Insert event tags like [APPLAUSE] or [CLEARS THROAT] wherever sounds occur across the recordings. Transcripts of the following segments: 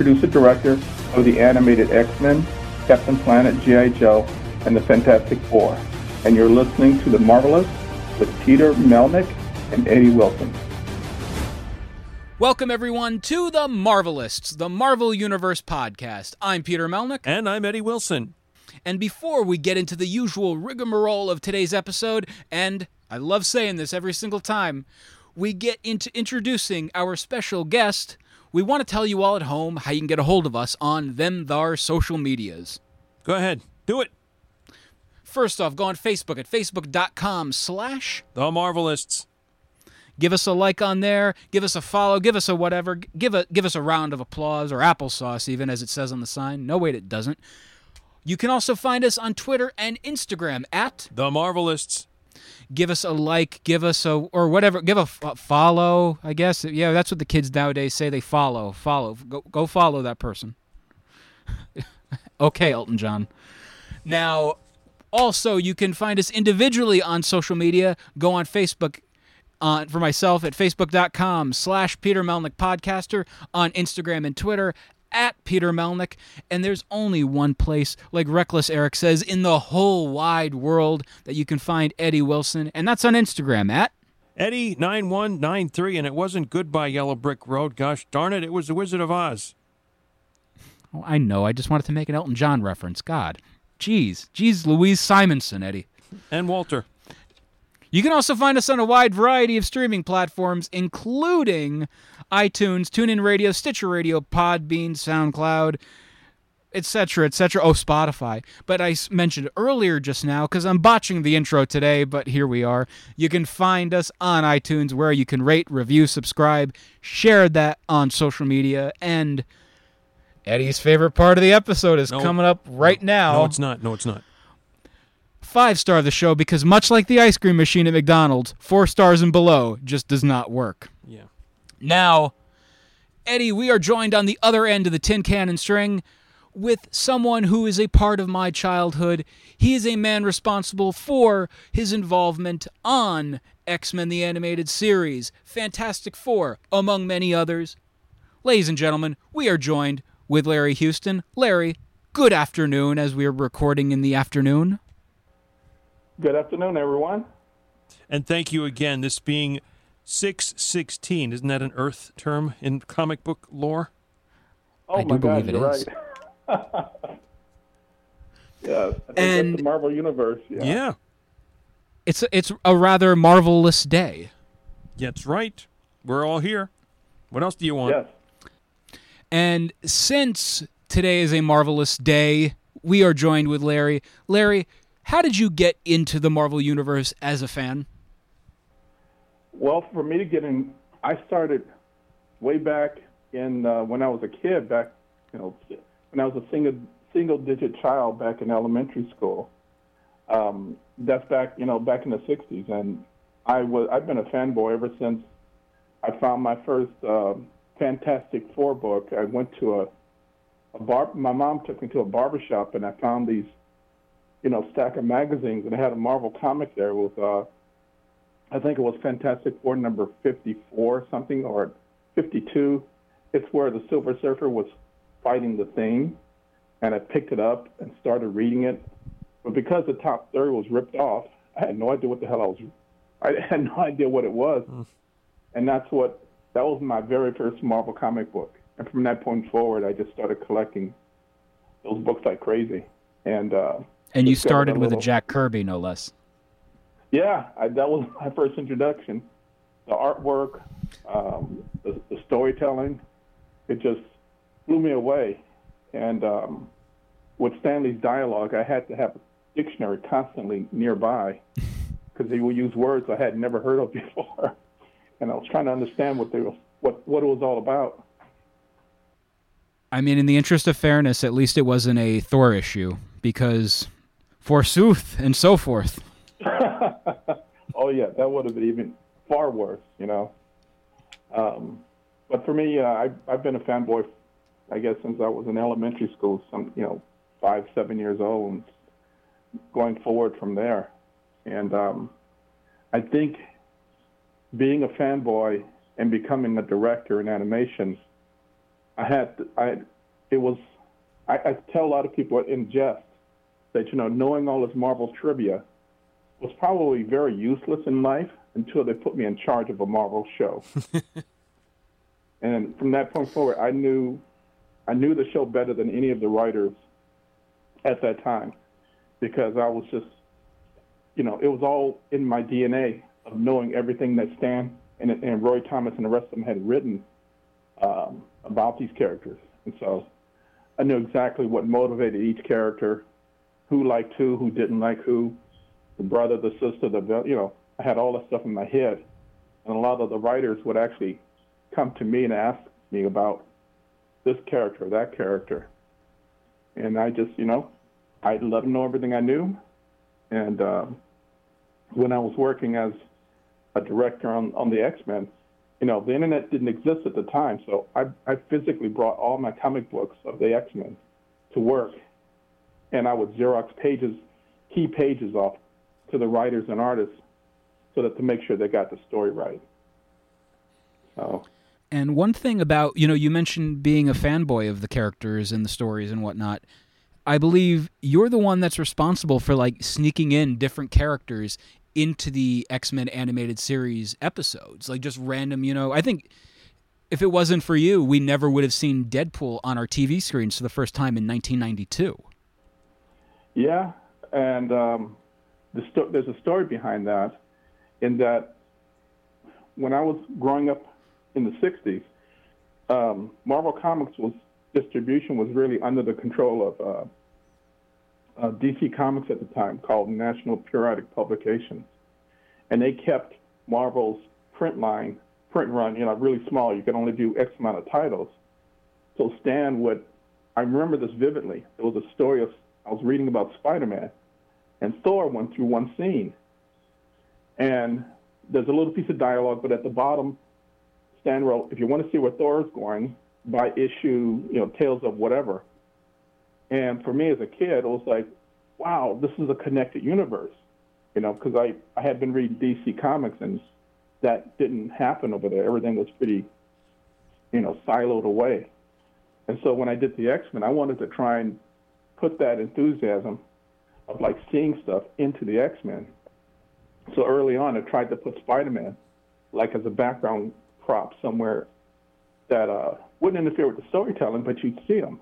producer director of the animated X-Men, Captain Planet, G.I. Joe, and the Fantastic Four. And you're listening to The Marvelous with Peter Melnick and Eddie Wilson. Welcome, everyone, to the Marvelists, the Marvel Universe podcast. I'm Peter Melnick, And I'm Eddie Wilson. and before we get into the usual rigmarole of today's episode, and I love saying this every single time, we get into introducing our special guest. We want to tell you all at home how you can get a hold of us on them thar social medias. Go ahead, do it. First off, go on Facebook at facebook.com slash The Marvelists. Give us a like on there. Give us a follow. Give us a whatever. Give a give us a round of applause or applesauce, even as it says on the sign. No, wait, it doesn't. You can also find us on Twitter and Instagram at. The Marvelists. Give us a like. Give us a or whatever. Give a follow. I guess yeah, that's what the kids nowadays say. They follow. Follow. Go go follow that person. [LAUGHS] okay, Elton John. Now, also, you can find us individually on social media. Go on Facebook uh, for myself at facebook.com slash Peter Melnick Podcaster, on Instagram and Twitter at Peter Melnick. And there's only one place, like Reckless Eric says, in the whole wide world that you can find Eddie Wilson, and that's on Instagram at Eddie 9193, and it wasn't Goodbye Yellow Brick Road. Gosh darn it, it was The Wizard of Oz. Oh, I know. I just wanted to make an Elton John reference. God. Jeez. Jeez Louise Simonson, Eddie. And Walter. You can also find us on a wide variety of streaming platforms, including iTunes, TuneIn Radio, Stitcher Radio, Podbean, SoundCloud, etc., etc. Oh, Spotify. But I mentioned earlier just now because I'm botching the intro today, but here we are. You can find us on iTunes where you can rate, review, subscribe, share that on social media, and Eddie's favorite part of the episode is No. coming up right now No, it's not. No, it's not. Five star of the show because much like the ice cream machine at McDonald's, four stars and below just does not work. Yeah. Now, Eddie, we are joined on the other end of the tin cannon string with someone who is a part of my childhood. He is a man responsible for his involvement on X Men the Animated Series, Fantastic Four, among many others. Ladies and gentlemen, we are joined with Larry Houston. Larry, good afternoon as we are recording in the afternoon. Good afternoon, everyone. And thank you again. This being 616, isn't that an Earth term in comic book lore? Oh I do my God, believe it you're is. right. [LAUGHS] yeah, I think And- the Marvel Universe. Yeah. Yeah. It's a, it's a rather marvelous day. That's right. We're all here. What else do you want? Yes. And since today is a marvelous day, we are joined with Larry. Larry, how did you get into the Marvel Universe as a fan? Well, for me to get in, I started way back in uh, when I was a kid. Back, you know, when I was a single single digit child back in elementary school. Um, that's back, you know, back in the '60s, and I was I've been a fanboy ever since I found my first uh, Fantastic Four book. I went to a a bar. My mom took me to a barber shop, and I found these, you know, stack of magazines, and they had a Marvel comic there with. Uh, I think it was Fantastic Four number 54 something or 52. It's where the Silver Surfer was fighting the Thing, and I picked it up and started reading it. But because the top third was ripped off, I had no idea what the hell I was. I [LAUGHS] had no idea what it was, and that's what that was my very first Marvel comic book. And from that point forward, I just started collecting those books like crazy. And uh, And you started a with a Jack Kirby, no less. Yeah, I, that was my first introduction. The artwork, um, the, the storytelling, it just blew me away. And um, with Stan Lee's dialogue, I had to have a dictionary constantly nearby [LAUGHS] because he would use words I had never heard of before, and I was trying to understand what they were, what what it was all about. I mean, in the interest of fairness, at least it wasn't a Thor issue because forsooth and so forth. [LAUGHS] oh yeah, that would have been even far worse, you know. Um, but for me, uh, I, I've been a fanboy, I guess, since I was in elementary school. Some, you know, five, seven years old, and going forward from there. And um, I think being a fanboy and becoming a director in animation, I had, I, it was, I, I tell a lot of people in jest that you know, knowing all this Marvel trivia was probably very useless in life until they put me in charge of a Marvel show. [LAUGHS] and from that point forward, I knew, I knew the show better than any of the writers at that time because I was just, you know, it was all in my DNA of knowing everything that Stan and, and Roy Thomas and the rest of them had written um, about these characters. And so I knew exactly what motivated each character, who liked who, who didn't like who, the brother, the sister, the, you know, I had all that stuff in my head. And a lot of the writers would actually come to me and ask me about this character, that character. And I just, you know, I'd let them know everything I knew. And uh, when I was working as a director on, on the X-Men, you know, the internet didn't exist at the time. So I, I physically brought all my comic books of the X-Men to work. And I would Xerox pages, key pages off to the writers and artists so that to make sure they got the story right. So. And one thing about, you know, you mentioned being a fanboy of the characters and the stories and whatnot. I believe you're the one that's responsible for like sneaking in different characters into the X-Men animated series episodes. Like just random, you know. I think if it wasn't for you, we never would have seen Deadpool on our TV screens for the first time in 1992. Yeah, and um, the sto- there's a story behind that, in that when I was growing up in the 60s, um, Marvel Comics was distribution was really under the control of uh, uh, DC Comics at the time, called National Periodic Publications, and they kept Marvel's print line, print run, you know, really small. You could only do X amount of titles. So Stan would, I remember this vividly. It was a story of I was reading about Spider-Man, and Thor went through one scene, and there's a little piece of dialogue, but at the bottom, Stan wrote, "If you want to see where Thor is going, by issue, you know, Tales of whatever." And for me as a kid, it was like, "Wow, this is a connected universe," you know, because I I had been reading DC Comics and that didn't happen over there. Everything was pretty, you know, siloed away. And so when I did the X Men, I wanted to try and put that enthusiasm of like seeing stuff into the X Men. So early on, I tried to put Spider Man like as a background prop somewhere that uh, wouldn't interfere with the storytelling, but you'd see him.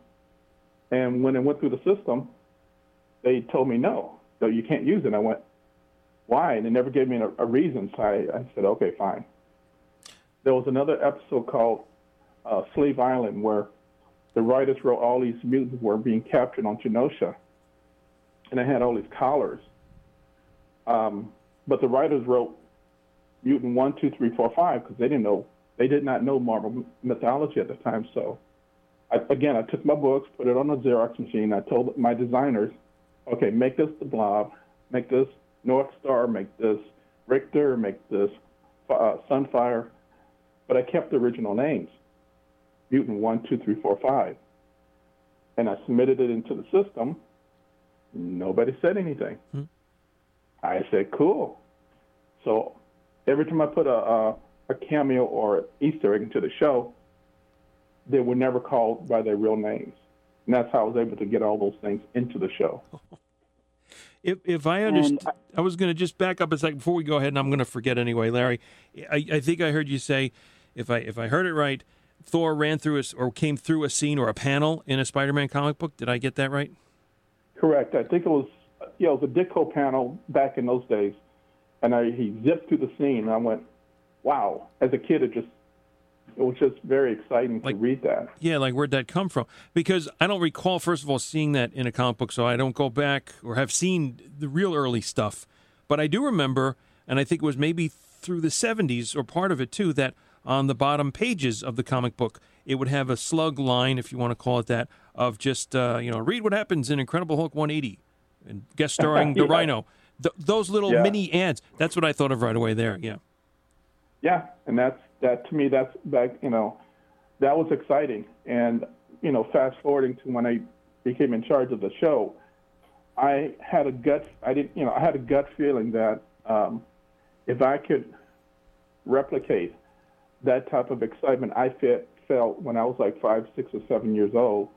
And when it went through the system, they told me no, so you can't use it. And I went, why? And they never gave me a, a reason. So I, I, said, okay, fine. There was another episode called uh, Slave Island where the writers wrote all these mutants were being captured on Genosha, and they had all these collars. Um, but the writers wrote mutant one, two, three, four, five because they didn't know they did not know Marvel mythology at the time. So, I, again, I took my books, put it on a Xerox machine. I told my designers, okay, make this the Blob, make this North Star, make this Rictor, make this uh, Sunfire, but I kept the original names, Mutant one, two, three, four, five, and I submitted it into the system. Nobody said anything. Hmm. I said, cool. So every time I put a, a a cameo or Easter egg into the show, they were never called by their real names. And that's how I was able to get all those things into the show. [LAUGHS] If, if I understand, I, I, was going to just back up a second before we go ahead, and I'm going to forget anyway, Larry. I, I think I heard you say, if I if I heard it right, Thor ran through a, or came through a scene or a panel in a Spider-Man comic book. Did I get that right? Correct. I think it was yeah, it was a Ditko panel back in those days, and I, he zipped through the scene, and I went, wow, as a kid, it just it was just very exciting like, to read that. Yeah, like where'd that come from? Because I don't recall, first of all, seeing that in a comic book, so I don't go back or have seen the real early stuff. But I do remember, and I think it was maybe through the 70s or part of it too, that on the bottom pages of the comic book. It would have a slug line, if you want to call it that, of just uh, you know, read what happens in Incredible Hulk 180, and guest [LAUGHS] starring the Yeah. Rhino. Th- those little Yeah. mini ads. That's what I thought of right away there. Yeah. Yeah, and that's that to me. That's back. You know, that was exciting. And you know, fast forwarding to when I became in charge of the show, I had a gut. I didn't. You know, I had a gut feeling that um, if I could replicate that type of excitement I fe- felt when I was like five, six, or seven years old,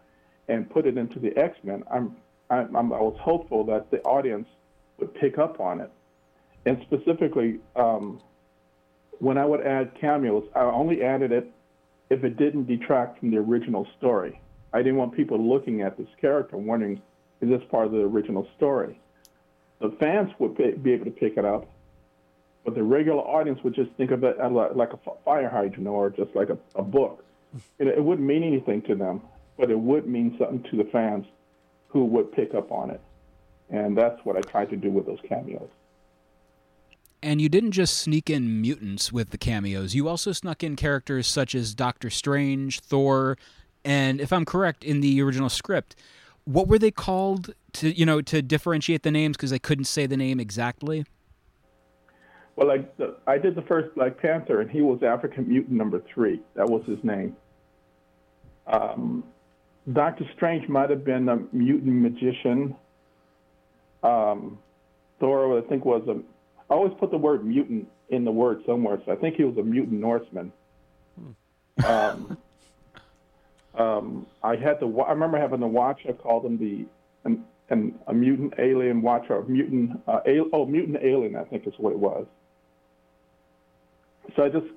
and put it into the X Men, I'm, I'm, I'm I was hopeful that the audience would pick up on it, and specifically. Um, when I would add cameos, I only added it if it didn't detract from the original story. I didn't want people looking at this character wondering, is this part of the original story? The fans would be able to pick it up, but the regular audience would just think of it as like like a fire hydrant or just like a, a book. [LAUGHS] It, it wouldn't mean anything to them, but it would mean something to the fans who would pick up on it. And that's what I tried to do with those cameos. And you didn't just sneak in mutants with the cameos. You also snuck in characters such as Doctor Strange, Thor, and if I'm correct in the original script, what were they called to you know to differentiate the names because they couldn't say the name exactly? Well, like the, I did the first Black Panther, and he was African mutant number three. That was his name. Um, Doctor Strange might have been a mutant magician. Um, Thor, I think, was a. I always put the word mutant in the word somewhere, so I think he was a mutant Norseman. Um, um, I had to. I remember having the Watcher called him the an, an, a mutant alien watcher, mutant uh, al- oh mutant alien, I think is what it was. So I just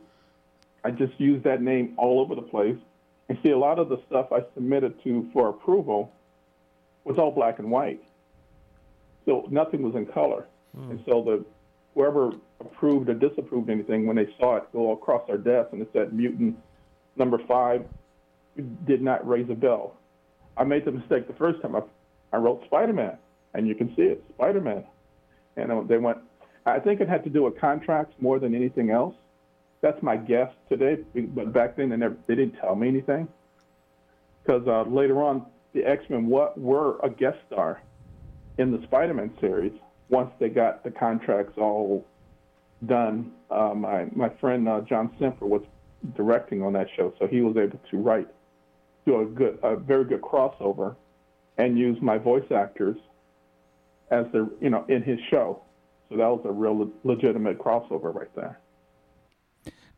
I just used that name all over the place. And see, a lot of the stuff I submitted to for approval was all black and white, so nothing was in color. And so the whoever approved or disapproved anything, when they saw it go across our desk and it said mutant number five, did not raise a bell. I made the mistake the first time. I, I wrote Spider-Man, and you can see it, Spider-Man. And uh, they went. I think it had to do with contracts more than anything else. That's my guess today. But back then, they never they didn't tell me anything. Because uh, later on, the X-Men wa- were a guest star in the Spider-Man series once they got the contracts all done. Uh, my my friend uh, John Semper was directing on that show, so he was able to write do a good, a very good crossover, and use my voice actors as the you know in his show. So that was a real le- legitimate crossover right there.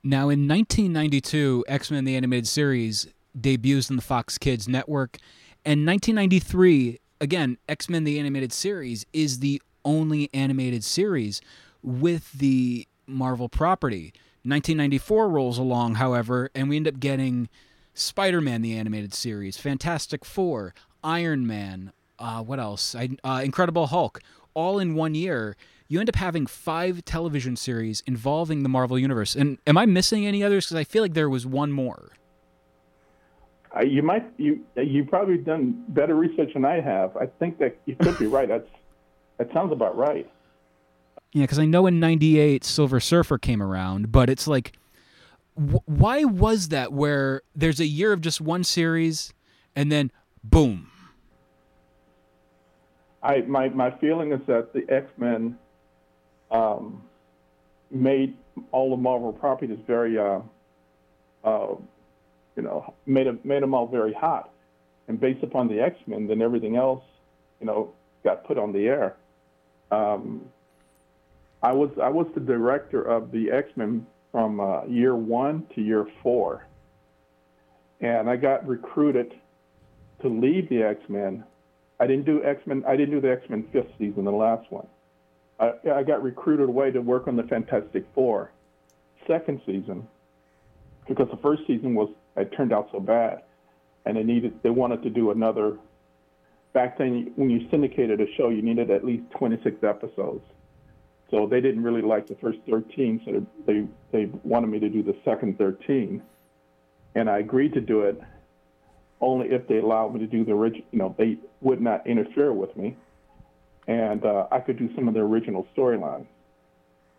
Now, in 1992, X Men the Animated Series debuts on the Fox Kids network. And 1993, again, X Men the Animated Series is the only animated series with the Marvel property. 1994 rolls along, however, and we end up getting Spider Man the Animated Series, Fantastic Four, Iron Man, uh, what else? I, uh, Incredible Hulk, all in one year. You end up having five television series involving the Marvel Universe. And am I missing any others? Because I feel like there was one more. Uh, you might you you probably done better research than I have. I think that you could be [LAUGHS] right. That's that sounds about right. Yeah, because I know in '98 Silver Surfer came around, but it's like, wh- why was that? Where there's a year of just one series, and then boom. I my my feeling is that the X Men um, made all the Marvel properties very, uh, uh, you know, made them, made them all very hot, and based upon the X Men, then everything else, you know, got put on the air. Um, I was I was the director of the X Men from uh, year one to year four, and I got recruited to leave the X Men I didn't do X Men. I didn't do the X Men fifth season, the last one. I, I got recruited away to work on the Fantastic Four second season because the first season was it turned out so bad, and they needed they wanted to do another. Back then, when you syndicated a show, you needed at least 26 episodes. So they didn't really like the first 13, so they they wanted me to do the second 13, and I agreed to do it only if they allowed me to do the original. You know, they would not interfere with me, and uh, I could do some of the original storylines.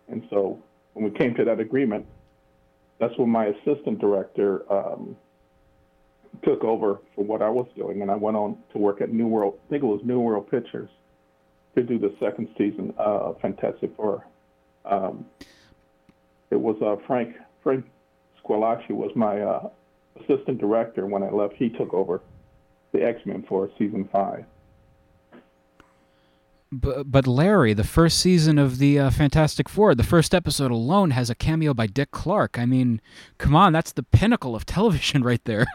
And so when we came to that agreement, that's when my assistant director um, took over for what I was doing, and I went on to work at New World. I think it was New World Pictures to do the second season of Fantastic Four. Um, it was uh, Frank Frank Squillace was my uh, assistant director when I left. He took over the X Men for season five. But, but Larry, the first season of the uh, Fantastic Four, the first episode alone has a cameo by Dick Clark. I mean, come on, that's the pinnacle of [LAUGHS] television right there.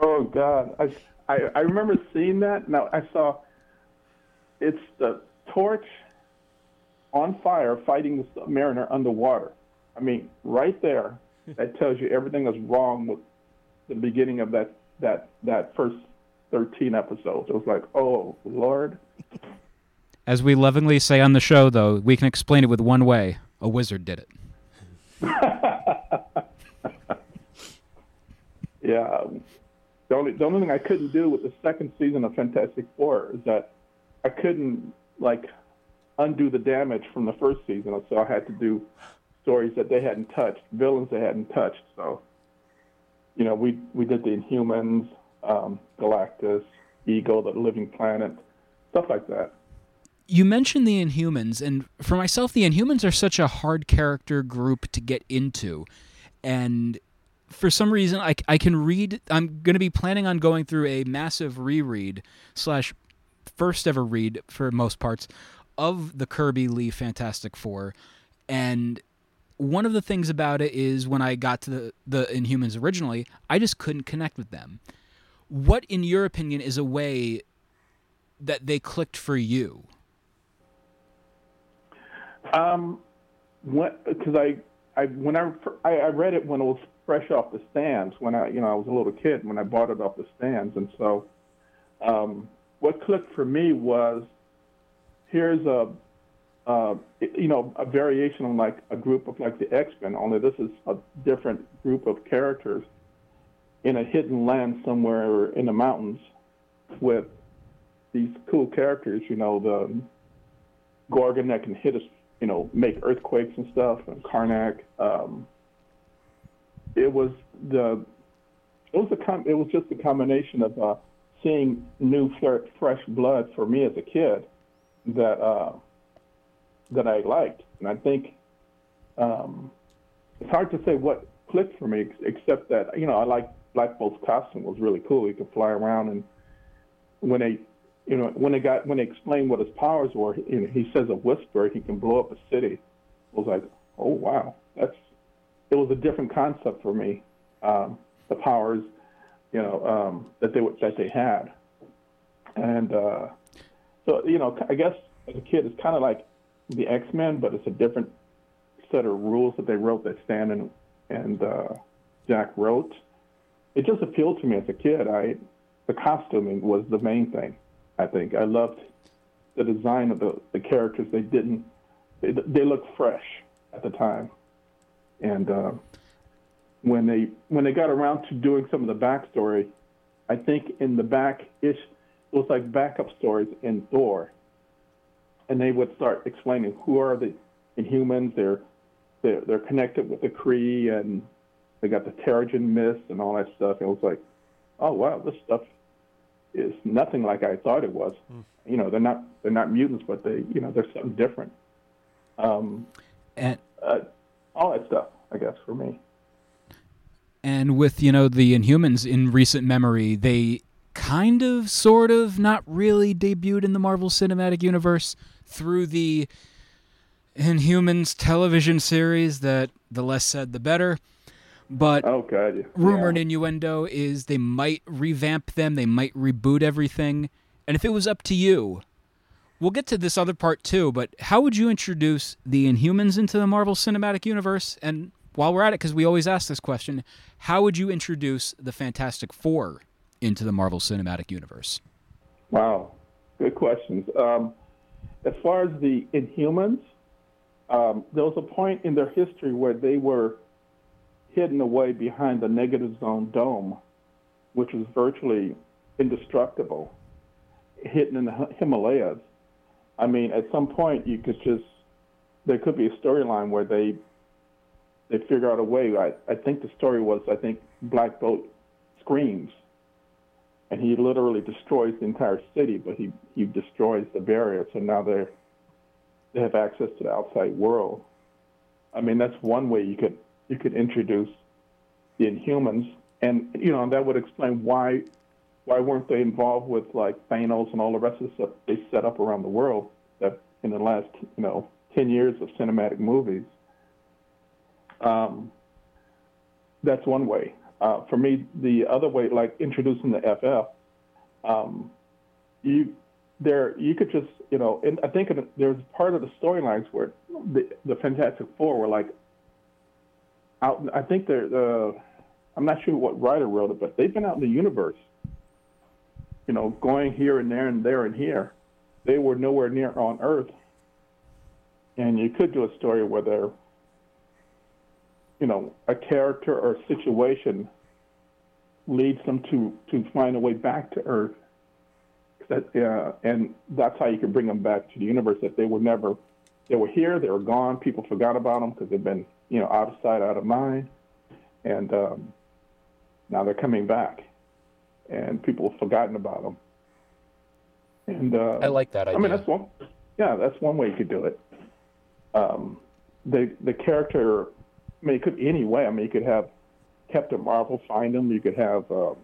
oh God, I, I I remember seeing that. Now I saw it's the torch on fire fighting the Sub-Mariner underwater. I mean, right there, that tells you everything that's wrong with the beginning of that that that first 13 episodes. It was like, oh Lord. As we lovingly say on the show, though, we can explain it with one way: a wizard did it. [LAUGHS] yeah. The only the only thing I couldn't do with the second season of Fantastic Four is that I couldn't like undo the damage from the first season, so I had to do stories that they hadn't touched, villains they hadn't touched. So, you know, we we did the Inhumans, um, Galactus, Ego, the Living Planet, stuff like that. You mentioned the Inhumans, and for myself, the Inhumans are such a hard character group to get into, and for some reason, I, I can read. I'm going to be planning on going through a massive reread slash first ever read for most parts of the Kirby Lee Fantastic Four, and one of the things about it is when I got to the, the Inhumans originally, I just couldn't connect with them. What, in your opinion, is a way that they clicked for you? Um, because I, I when I, I read it when it was fresh off the stands when I you know I was a little kid when I bought it off the stands and so, um, what clicked for me was here's a uh, you know, a variation on like a group of like the X-Men, only this is a different group of characters in a hidden land somewhere in the mountains with these cool characters, you know, the Gorgon that can hit us, you know, make earthquakes and stuff, and Karnak. Um, it was the, it was a com- it was just a combination of uh, seeing new fresh blood for me as a kid that uh, that I liked, and I think um, it's hard to say what clicked for me, except that you know I like Black Bolt's costume was really cool. He could fly around, and when they you know when they got when they explained what his powers were, you know, he says a whisper he can blow up a city. I was like, oh wow, that's it was a different concept for me. Um, the powers, you know, um, that they that they had, and uh, so you know, I guess as a kid, it's kind of like the X Men, but it's a different set of rules that they wrote that Stan and and uh, Jack wrote. It just appealed to me as a kid. I the costuming was the main thing. I think I loved the design of the, the characters. They didn't they, they looked fresh at the time, and uh, when they when they got around to doing some of the backstory, I think in the back ish it was like backup stories in Thor and they would start explaining who are the Inhumans. They're they're, they're connected with the Kree, and they got the Terrigen Mist and all that stuff. It was like, oh wow, this stuff is nothing like I thought it was. Mm. You know, they're not they're not mutants, but they you know they're something different. Um, and uh, all that stuff, I guess, for me. And with you know the Inhumans in recent memory, they kind of, sort of, not really debuted in the Marvel Cinematic Universe through the Inhumans television series that the less said the better. But oh, God. rumor yeah. and innuendo is they might revamp them, they might reboot everything. And if it was up to you, we'll get to this other part too, but how would you introduce the Inhumans into the Marvel Cinematic Universe? And while we're at it, because we always ask this question, how would you introduce the Fantastic Four into the Marvel Cinematic Universe? Wow, good questions. Um, as far as the Inhumans, um, there was a point in their history where they were hidden away behind the negative zone dome, which was virtually indestructible, hidden in the Himalayas. I mean, at some point, you could just, there could be a storyline where they they figure out a way. I, I think the story was I think Black Bolt screams, and he literally destroys the entire city, but he he destroys the barrier. So now they're they have access to the outside world. I mean, that's one way you could you could introduce Inhumans, and you know, and that would explain why why weren't they involved with like Thanos and all the rest of the stuff they set up around the world that in the last you know ten years of cinematic movies. Um, that's one way. Uh, for me, the other way, like introducing the FF, um, you there you could just you know, and I think there's part of the storylines where the the Fantastic Four were like out. I think they're uh, I'm not sure what writer wrote it, but they've been out in the universe, you know, going here and there and there and here. They were nowhere near on Earth, and you could do a story where they're you know, a character or situation leads them to to find a way back to Earth. That, uh, and that's how you can bring them back to the universe. That they were never, they were here, they were gone. People forgot about them because they've been, you know, out of sight, out of mind, and um, now they're coming back, and people have forgotten about them. And uh, I like that idea. I mean, that's one. Yeah, that's one way you could do it. Um, the the character I mean, it could any way. I mean, you could have Captain Marvel find them. You could have uh,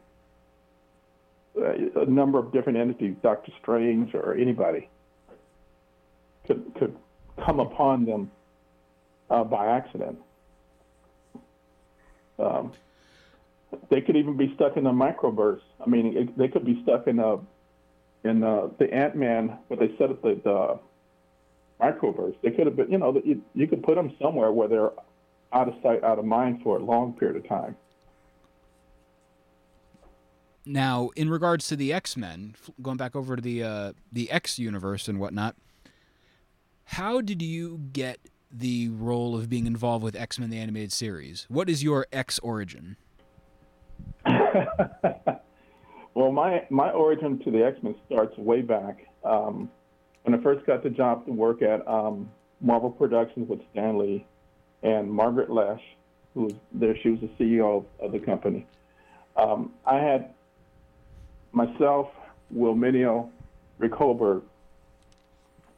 a number of different entities, Doctor Strange or anybody, could could come upon them uh, by accident. Um, they could even be stuck in a microverse. I mean, it, they could be stuck in a in uh, the Ant Man, what they said at the, the microverse. They could have been, you know, you, you could put them somewhere where they're out of sight, out of mind for a long period of time. Now, in regards to the X Men, going back over to the uh, the X universe and whatnot, how did you get the role of being involved with X Men the animated series? What is your X origin? [LAUGHS] well, my my origin to the X Men starts way back um, when I first got the job to work at um, Marvel Productions with Stan Lee and Margaret Loesch, who was there. She was the CEO of, the company. Um, I had myself, Will Meugniot, Rick Hoberg.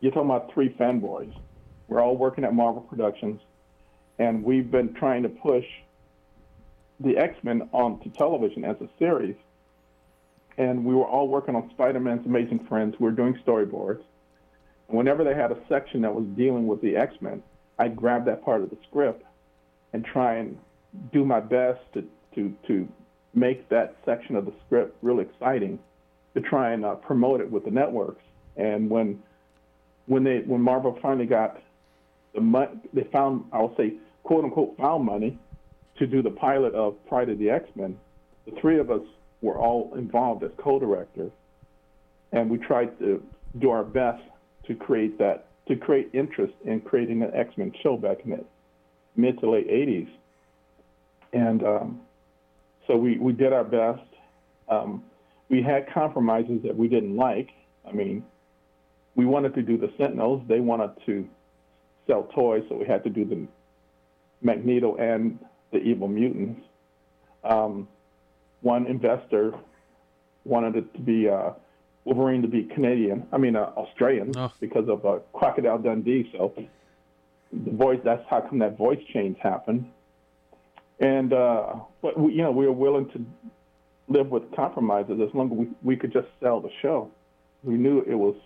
You're talking about three fanboys. We're all working at Marvel Productions, and we've been trying to push the X-Men onto television as a series. And we were all working on Spider-Man's Amazing Friends. We were doing storyboards. Whenever they had a section that was dealing with the X-Men, I grab that part of the script and try and do my best to to to make that section of the script really exciting to try and uh, promote it with the networks. And when when they when Marvel finally got the money, they found I'll say quote unquote found money to do the pilot of Pride of the X Men. The three of us were all involved as co-directors, and we tried to do our best to create that to create interest in creating an X-Men show back in the mid to late 80s. And um, so we, we did our best. Um, we had compromises that we didn't like. I mean, we wanted to do the Sentinels. They wanted to sell toys, so we had to do the Magneto and the Evil Mutants. Um, one investor wanted it to be uh, Wolverine to be Canadian. I mean, uh, Australian oh. because of uh, Crocodile Dundee. So the voice. That's how come that voice change happened. And uh, but we, you know, we were willing to live with compromises as long as we we could just sell the show. We knew it was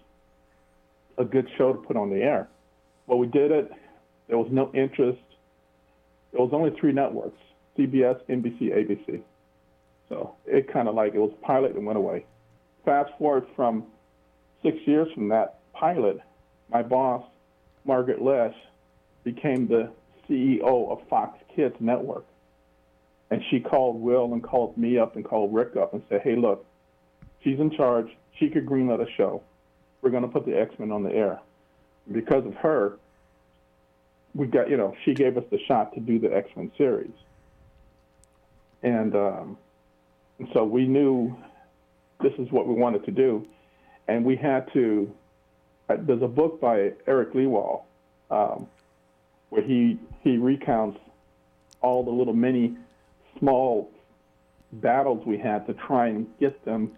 a good show to put on the air. Well, we did it. There was no interest. There was only three networks: CBS, NBC, ABC. So it kind of like it was pilot and went away fast forward from six years from that pilot, my boss, Margaret Loesch, became the CEO of Fox Kids Network. And she called Will and called me up and called Rick up and said, hey, look, she's in charge. She could greenlight a show. We're going to put the X-Men on the air. Because of her, we got, you know, she gave us the shot to do the X-Men series. And, um, so we knew this is what we wanted to do. And we had to, uh, there's a book by Eric Lewald um, where he, he recounts all the little mini, small battles we had to try and get them.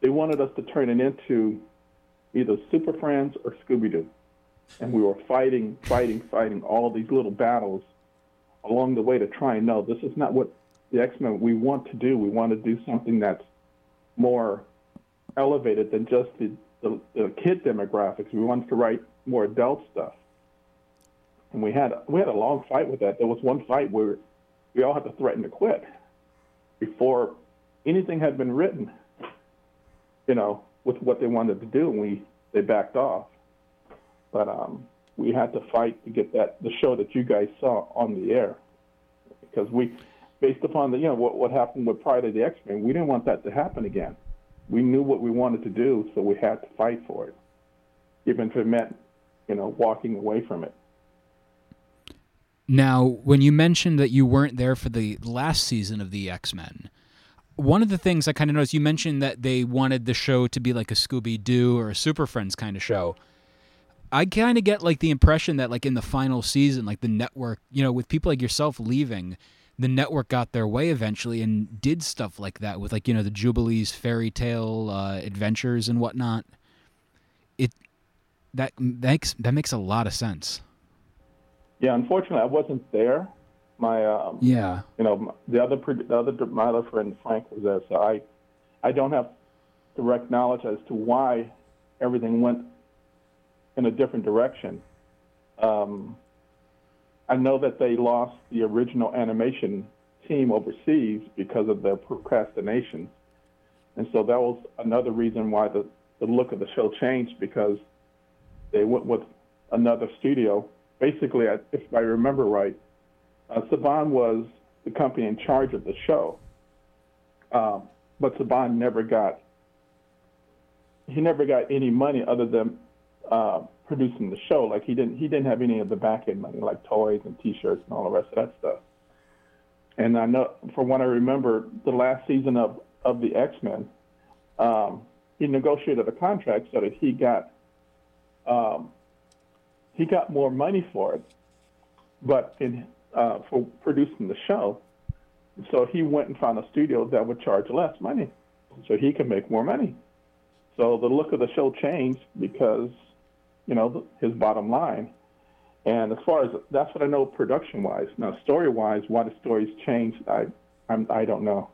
They wanted us to turn it into either Super Friends or Scooby Doo. And we were fighting, fighting, fighting all these little battles along the way to try and know this is not what the X Men we want to do. We want to do something that's more elevated than just the, the, the kid demographics. We wanted to write more adult stuff. And we had we had a long fight with that. There was one fight where we all had to threaten to quit before anything had been written. You know, with what they wanted to do, and we they backed off. But um, we had to fight to get that the show that you guys saw on the air because we, based upon the you know what what happened with Pride of the X Men, we didn't want that to happen again. We knew what we wanted to do, so we had to fight for it, even if it meant you know walking away from it. Now, when you mentioned that you weren't there for the last season of the X Men, one of the things I kind of noticed, you mentioned that they wanted the show to be like a Scooby Doo or a Super Friends kind of show. I kind of get like the impression that like in the final season, like the network, you know, with people like yourself leaving, the network got their way eventually and did stuff like that with like you know the Jubilees fairy tale uh, adventures and whatnot. It that makes that makes a lot of sense. Yeah, unfortunately, I wasn't there. My um, yeah, you know, the other the other my other friend Frank was there, so I I don't have direct knowledge as to why everything went in a different direction. Um, I know that they lost the original animation team overseas because of their procrastination, and so that was another reason why the the look of the show changed because they went with another studio. Basically, if I remember right, uh, Saban was the company in charge of the show, um, but Saban never got he never got any money other than uh, producing the show. Like he didn't he didn't have any of the back end money, like toys and T-shirts and all the rest of that stuff. And I know, from what I remember, the last season of of the X Men, um, he negotiated a contract so that he got um, he got more money for it, but in uh, for producing the show. So he went and found a studio that would charge less money, so he could make more money. So the look of the show changed because, you know, his bottom line. And as far as that's what I know production-wise. Now, story-wise, why the stories changed, I I'm, I do not know.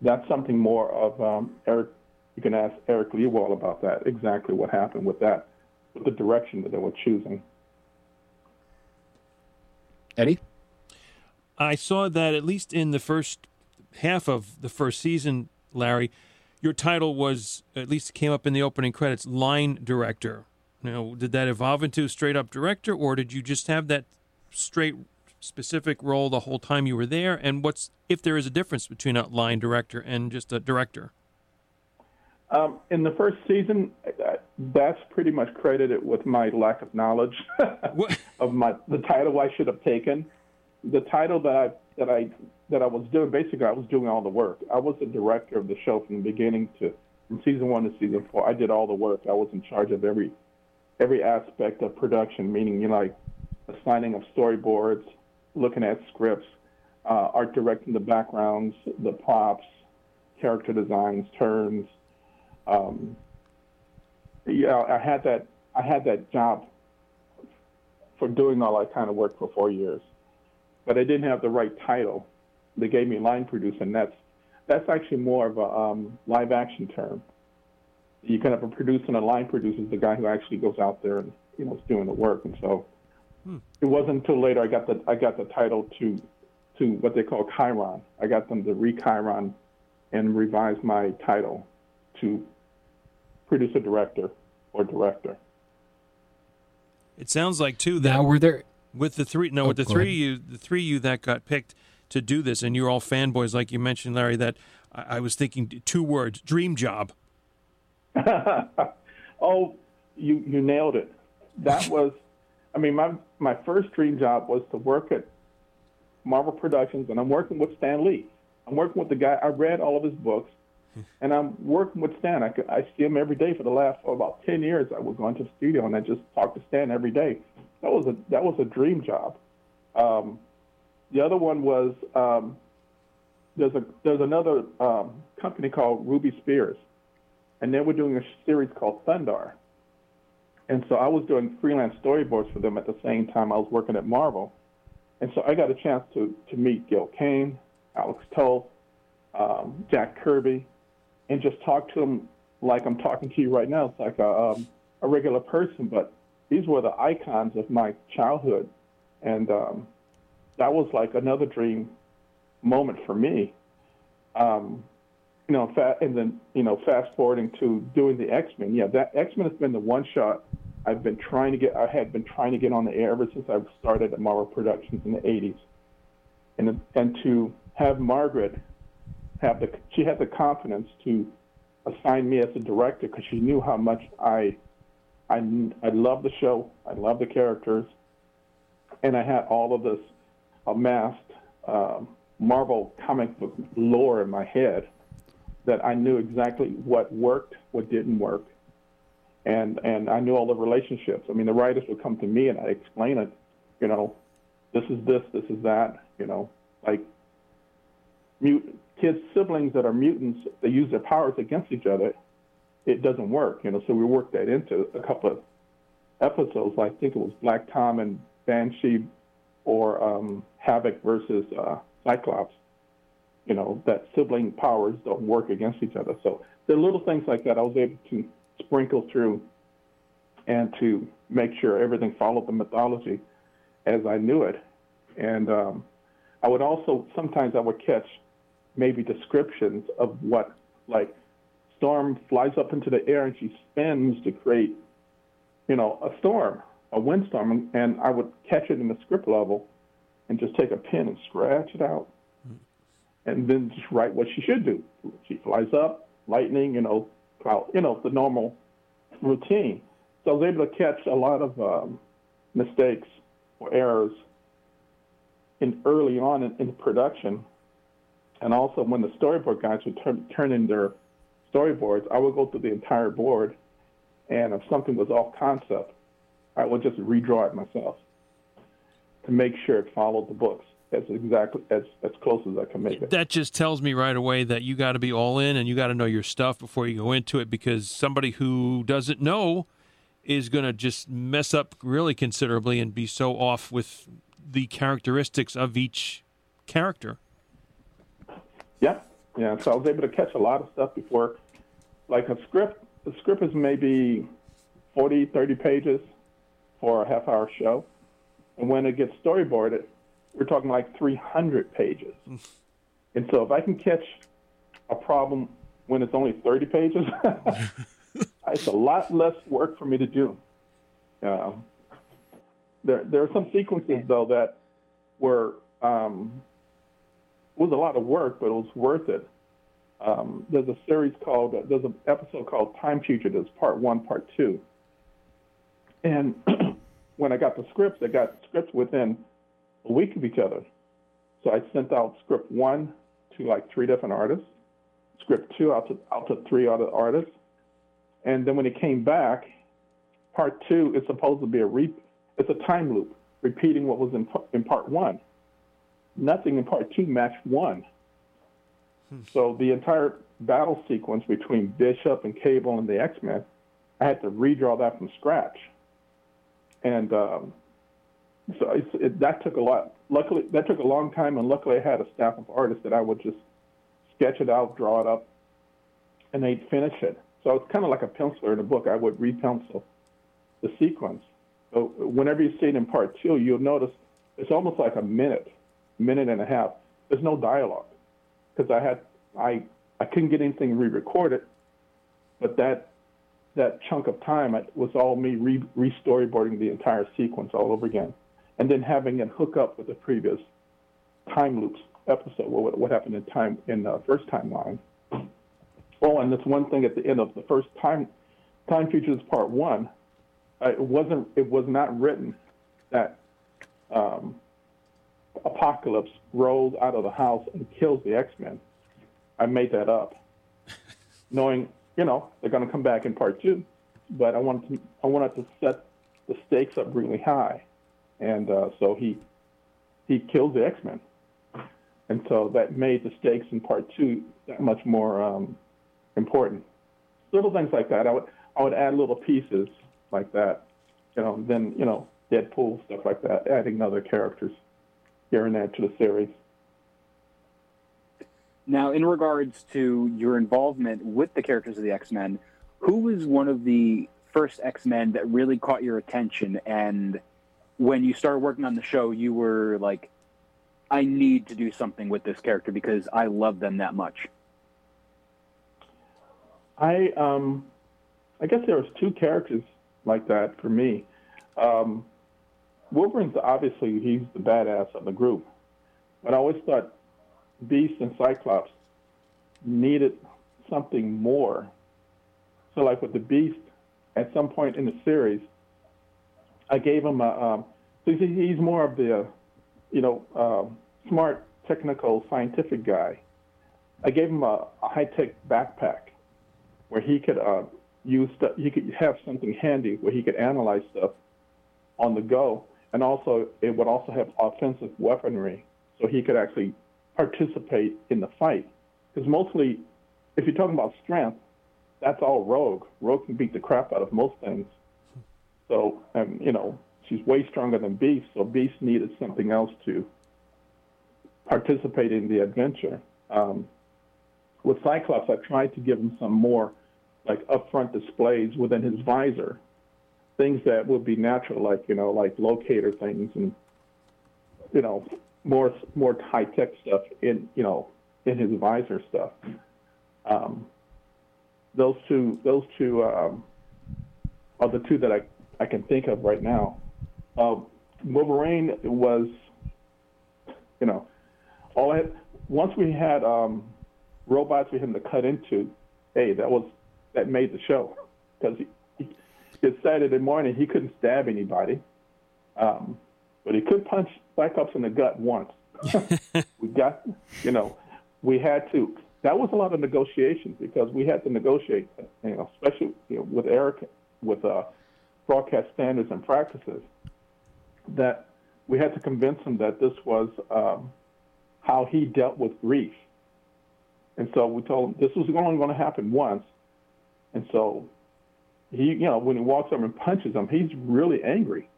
That's something more of um, Eric. You can ask Eric Lewald about that. Exactly what happened with that, with the direction that they were choosing. Eddie? I saw that at least in the first half of the first season, Larry, your title was, at least came up in the opening credits, line director. Now, did that evolve into a straight up director, or did you just have that straight specific role the whole time you were there? And what's, if there is a difference between a line director and just a director? Um, in the first season, that's pretty much credited with my lack of knowledge [LAUGHS] of my the title I should have taken. The title that I that I that I was doing basically I was doing all the work. I was the director of the show from the beginning to from season one to season four. I did all the work. I was in charge of every every aspect of production, meaning you know like assigning of storyboards, looking at scripts, uh, art directing the backgrounds, the props, character designs, turns um, yeah, I had that I had that job for doing all that kind of work for four years, but I didn't have the right title. They gave me line producer, and that's that's actually more of a um, live action term. You kind of a producer and a line producer is the guy who actually goes out there and you know is doing the work. And so hmm. it wasn't until later I got the I got the title to to what they call Chyron. I got them to re-Chyron and revise my title to producer director or director. It sounds like too that now were there with the three no oh, with the three you the three you that got picked to do this and you're all fanboys like you mentioned Larry that I, I was thinking two words dream job. [LAUGHS] oh, you you nailed it. That [LAUGHS] was I mean my my first dream job was to work at Marvel Productions and I'm working with Stan Lee. I'm working with the guy I read all of his books [LAUGHS] and I'm working with Stan. I, I see him every day for the last for about ten years. I would go into the studio and I just talk to Stan every day. That was a that was a dream job. Um, the other one was um, there's a there's another um, company called Ruby Spears, and they were doing a series called Thundarr. And so I was doing freelance storyboards for them at the same time I was working at Marvel. And so I got a chance to, to meet Gil Kane, Alex Toth, um, Jack Kirby, and just talk to them like I'm talking to you right now. It's like a, um, a regular person, but these were the icons of my childhood. And um, that was like another dream moment for me. Um, you know, fa- and then you know, fast forwarding to doing the X Men. Yeah, that X Men has been the one shot I've been trying to get. I had been trying to get on the air ever since I started at Marvel Productions in the '80s, and and to have Margaret have the she had the confidence to assign me as a director because she knew how much I I I love the show. I love the characters, and I had all of this amassed um, Marvel comic book lore in my head that I knew exactly what worked, what didn't work, and and I knew all the relationships. I mean, the writers would come to me and I'd explain it. You know, this is this, this is that. You know, like mute kids siblings that are mutants, they use their powers against each other. It doesn't work. You know, so we worked that into a couple of episodes. I think it was Black Tom and Banshee, or um, Havoc versus uh, Cyclops you know, that sibling powers don't work against each other. So there are little things like that I was able to sprinkle through and to make sure everything followed the mythology as I knew it. And um, I would also, sometimes I would catch maybe descriptions of what, like, storm flies up into the air and she spins to create, you know, a storm, a windstorm. And I would catch it in the script level and just take a pen and scratch it out and then just write what she should do. She flies up, lightning, you know, cloud, you know, the normal routine. So I was able to catch a lot of um, mistakes or errors in early on in, in production, and also when the storyboard guys would turn, turn in their storyboards, I would go through the entire board, and if something was off concept, I would just redraw it myself to make sure it followed the books as exactly as as close as I can make it. That just tells me right away that you got to be all in and you got to know your stuff before you go into it because somebody who doesn't know is going to just mess up really considerably and be so off with the characteristics of each character. Yeah, yeah. So I was able to catch a lot of stuff before, like a script. The script is maybe 40, 30 pages for a half hour show. And when it gets storyboarded, we're talking like 300 pages. [LAUGHS] and so if I can catch a problem when it's only 30 pages, [LAUGHS] [LAUGHS] it's a lot less work for me to do. Uh, there, there are some sequences though that were um, was a lot of work, but it was worth it. Um, there's a series called there's an episode called Time Fugitives Part One, Part Two, and [CLEARS THROAT] when I got the scripts, I got scripts within a week of each other. So I sent out script one to like three different artists, script two out to out to three other artists, and then when it came back, part two is supposed to be a re, it's a time loop, repeating what was in in part one. Nothing in part two matched one. Hmm. So the entire battle sequence between Bishop and Cable and the X Men, I had to redraw that from scratch. And um, so it, it, that took a lot. Luckily, that took a long time, and luckily, I had a staff of artists that I would just sketch it out, draw it up, and they'd finish it. So it's kind of like a penciler in a book. I would repencil the sequence. So whenever you see it in part two, you'll notice it's almost like a minute, minute and a half. There's no dialogue because I had I I couldn't get anything re-recorded, but that that chunk of time was all me re, re-storyboarding the entire sequence all over again and then having it hook up with the previous time loops episode, what, what happened in time in the first timeline. Oh, and this one thing at the end of the first time Time Fugitives part one, uh, it wasn't it was not written that um, Apocalypse rolls out of the house and kills the X Men. I made that up, [LAUGHS] knowing you know they're going to come back in part two, but I wanted to I wanted to set the stakes up really high and uh, so he he kills the X Men. and so that made the stakes in part two that much more um, important. Little things like that. I would I would add little pieces like that, you know. Then you know Deadpool stuff like that, adding other characters here and there to the series. Now, in regards to your involvement with the characters of the X Men, who was one of the first X Men that really caught your attention? And when you started working on the show, you were like, I need to do something with this character because I love them that much. I um, I guess there was two characters like that for me. Um, Wolverine's obviously he's the badass of the group, but I always thought Beast and Cyclops needed something more. So, like with the Beast, at some point in the series, I gave him a. Um, so he's more of the, you know, uh, smart, technical, scientific guy. I gave him a, a high-tech backpack where he could uh, use stuff. He could have something handy where he could analyze stuff on the go, and also it would also have offensive weaponry, so he could actually participate in the fight. Because mostly, if you're talking about strength, that's all Rogue. Rogue can beat the crap out of most things. So, um, you know, she's way stronger than Beast, so Beast needed something else to participate in the adventure. Um, with Cyclops, I tried to give him some more like upfront displays within his visor, things that would be natural, like you know, like locator things and you know, more more high tech stuff in you know in his visor stuff. Um, those two those two um, are the two that I, I can think of right now. Uh, Wolverine was, you know, all I had, once we had um, robots for him to cut into, hey, that was that made the show because he, he, Saturday morning he couldn't stab anybody, um, but he could punch Cyclops in the gut once. [LAUGHS] we got, you know, we had to. That was a lot of negotiations because we had to negotiate, you know, especially you know, with Eric, with uh, broadcast standards and practices, that we had to convince him that this was um, how he dealt with grief. And so we told him this was only going to happen once. And so he, you know, when he walks over and punches him, he's really angry.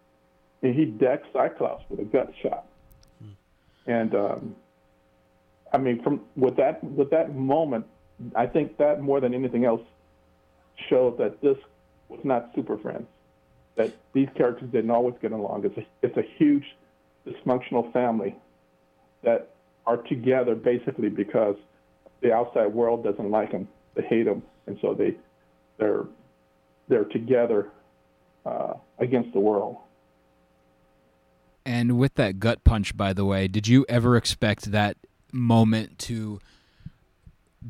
And he decks Cyclops with a gut shot. Hmm. And um, I mean, from with that with that moment, I think that more than anything else showed that this was not Super Friends. That these characters didn't always get along. It's a it's a huge dysfunctional family that are together basically because the outside world doesn't like them. They hate them, and so they they're they're together uh, against the world. And with that gut punch, by the way, did you ever expect that moment to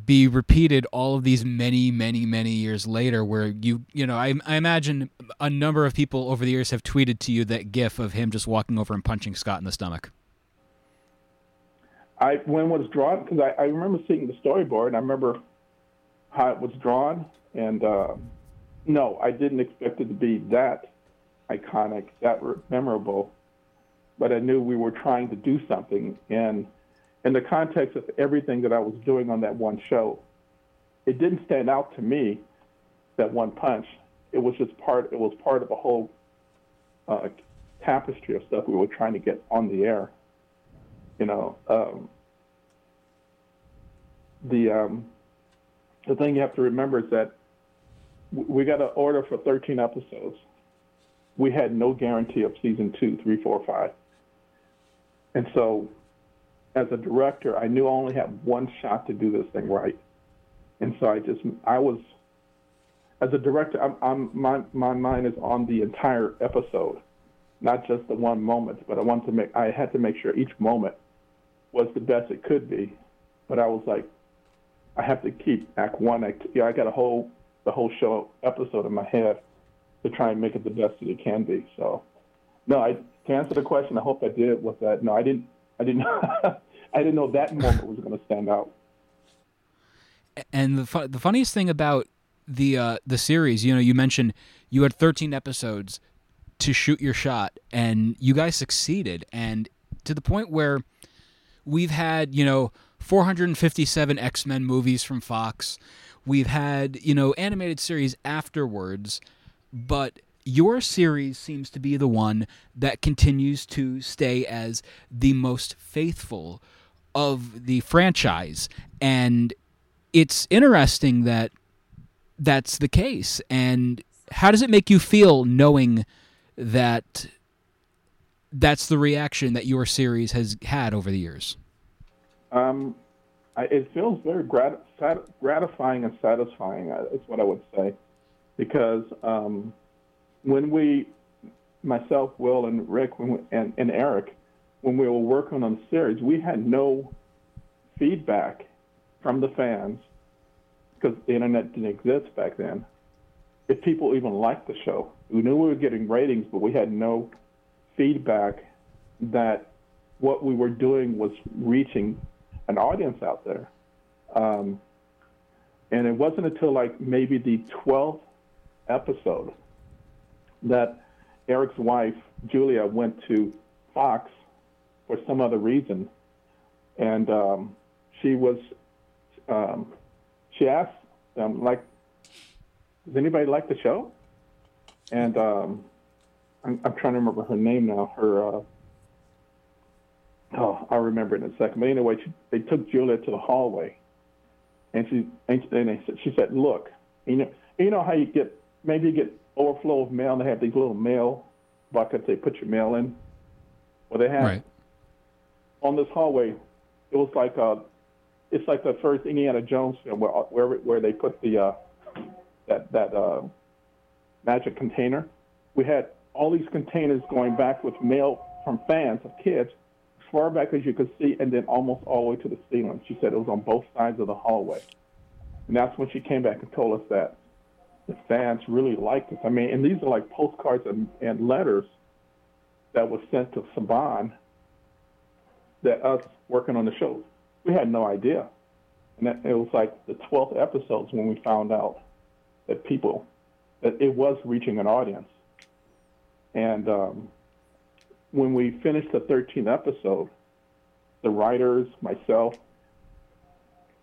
be repeated all of these many, many, many years later? Where you, you know, I, I imagine a number of people over the years have tweeted to you that GIF of him just walking over and punching Scott in the stomach. I when was drawn because I, I remember seeing the storyboard and I remember how it was drawn and uh, no, I didn't expect it to be that iconic, that memorable. But I knew we were trying to do something, and in the context of everything that I was doing on that one show, it didn't stand out to me that one punch. It was just part. It was part of a whole uh, tapestry of stuff we were trying to get on the air. You know, um, the um, the thing you have to remember is that we got an order for 13 episodes. We had no guarantee of season two, three, four, five. And so, as a director, I knew I only had one shot to do this thing right. And so I just, I was, as a director, I'm, I'm my, my mind is on the entire episode, not just the one moment, but I wanted to make, I had to make sure each moment was the best it could be. But I was like, I have to keep Act One. Act, yeah, I got a whole the whole show episode in my head to try and make it the best that it can be. So, no, I to answer the question, I hope I did. with that no? I didn't. I didn't. [LAUGHS] I didn't know that moment was going to stand out. And the fu- the funniest thing about the uh, the series, you know, you mentioned you had 13 episodes to shoot your shot, and you guys succeeded, and to the point where we've had, you know, 457 X-Men movies from Fox. We've had, you know, animated series afterwards, but your series seems to be the one that continues to stay as the most faithful of the franchise. And it's interesting that that's the case. And how does it make you feel knowing that that's the reaction that your series has had over the years? Um, I, it feels very grat- gratifying and satisfying. Uh, is what I would say, because um, when we, myself, Will, and Rick, we, and, and Eric, when we were working on the series, we had no feedback from the fans because the internet didn't exist back then. If people even liked the show, we knew we were getting ratings, but we had no feedback that what we were doing was reaching an audience out there. Um, and it wasn't until like maybe the 12th episode that Eric's wife, Julia, went to Fox for some other reason. And um, she was, um, she asked them, like, does anybody like the show? And um, I'm, I'm, trying to remember her name now. Her, uh, oh, I'll remember it in a second. But anyway, she, they took Julia to the hallway, and she and, they, she said, "Look, you know, you know how you get maybe you get overflow of mail, and they have these little mail buckets they put your mail in. Well, they have right. On this hallway. It was like a, it's like the first Indiana Jones film where where, where they put the uh, that that uh, magic container. We had all these containers going back with mail from fans of kids as far back as you could see, and then almost all the way to the ceiling. She said it was on both sides of the hallway. And that's when she came back and told us that the fans really liked us. I mean, and these are like postcards and, and letters that was sent to Saban that us working on the show, we had no idea. And that, it was like the 12th episodes when we found out that people, that it was reaching an audience. And um, when we finished the 13th episode, the writers, myself,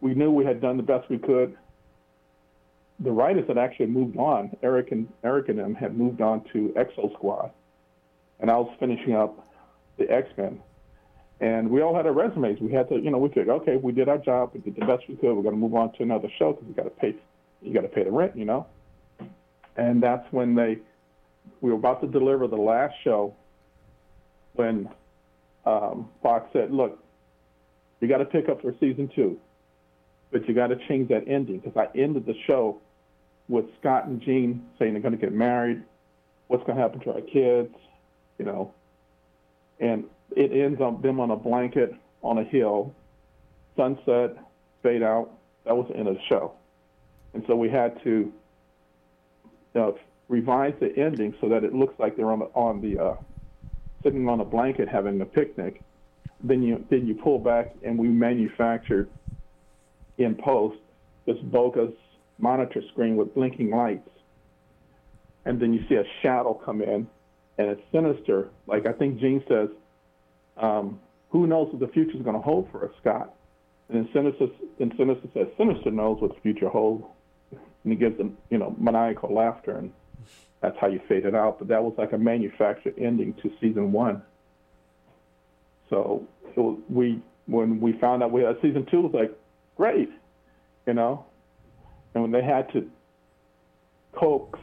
we knew we had done the best we could. The writers had actually moved on. Eric and Eric and them had moved on to Exosquad, and I was finishing up the X Men. And we all had our resumes. We had to, you know, we figured, okay, we did our job, we did the best we could. We're going to move on to another show because we got to pay, you got to pay the rent, you know. And that's when they we were about to deliver the last show when um, Fox said, "Look, you got to pick up for season two, but you got to change that ending because I ended the show with Scott and Jean saying they're going to get married. What's going to happen to our kids? You know, and it ends on them on a blanket on a hill, sunset, fade out. That was the end of the show, and so we had to." Uh, revise the ending so that it looks like they're on the, on the uh, sitting on a blanket having a picnic. Then you then you pull back and we manufactured in post this bogus monitor screen with blinking lights, and then you see a shadow come in, and it's sinister. Like I think Jean says, um, "Who knows what the future is going to hold for us, Scott?" And Sinister, Sinister says, "Sinister knows what the future holds," and he gives them, you know, maniacal laughter and that's how you fade it out. But that was like a manufactured ending to season one. So was, we, when we found out we had season two, was like, great, you know. And when they had to coax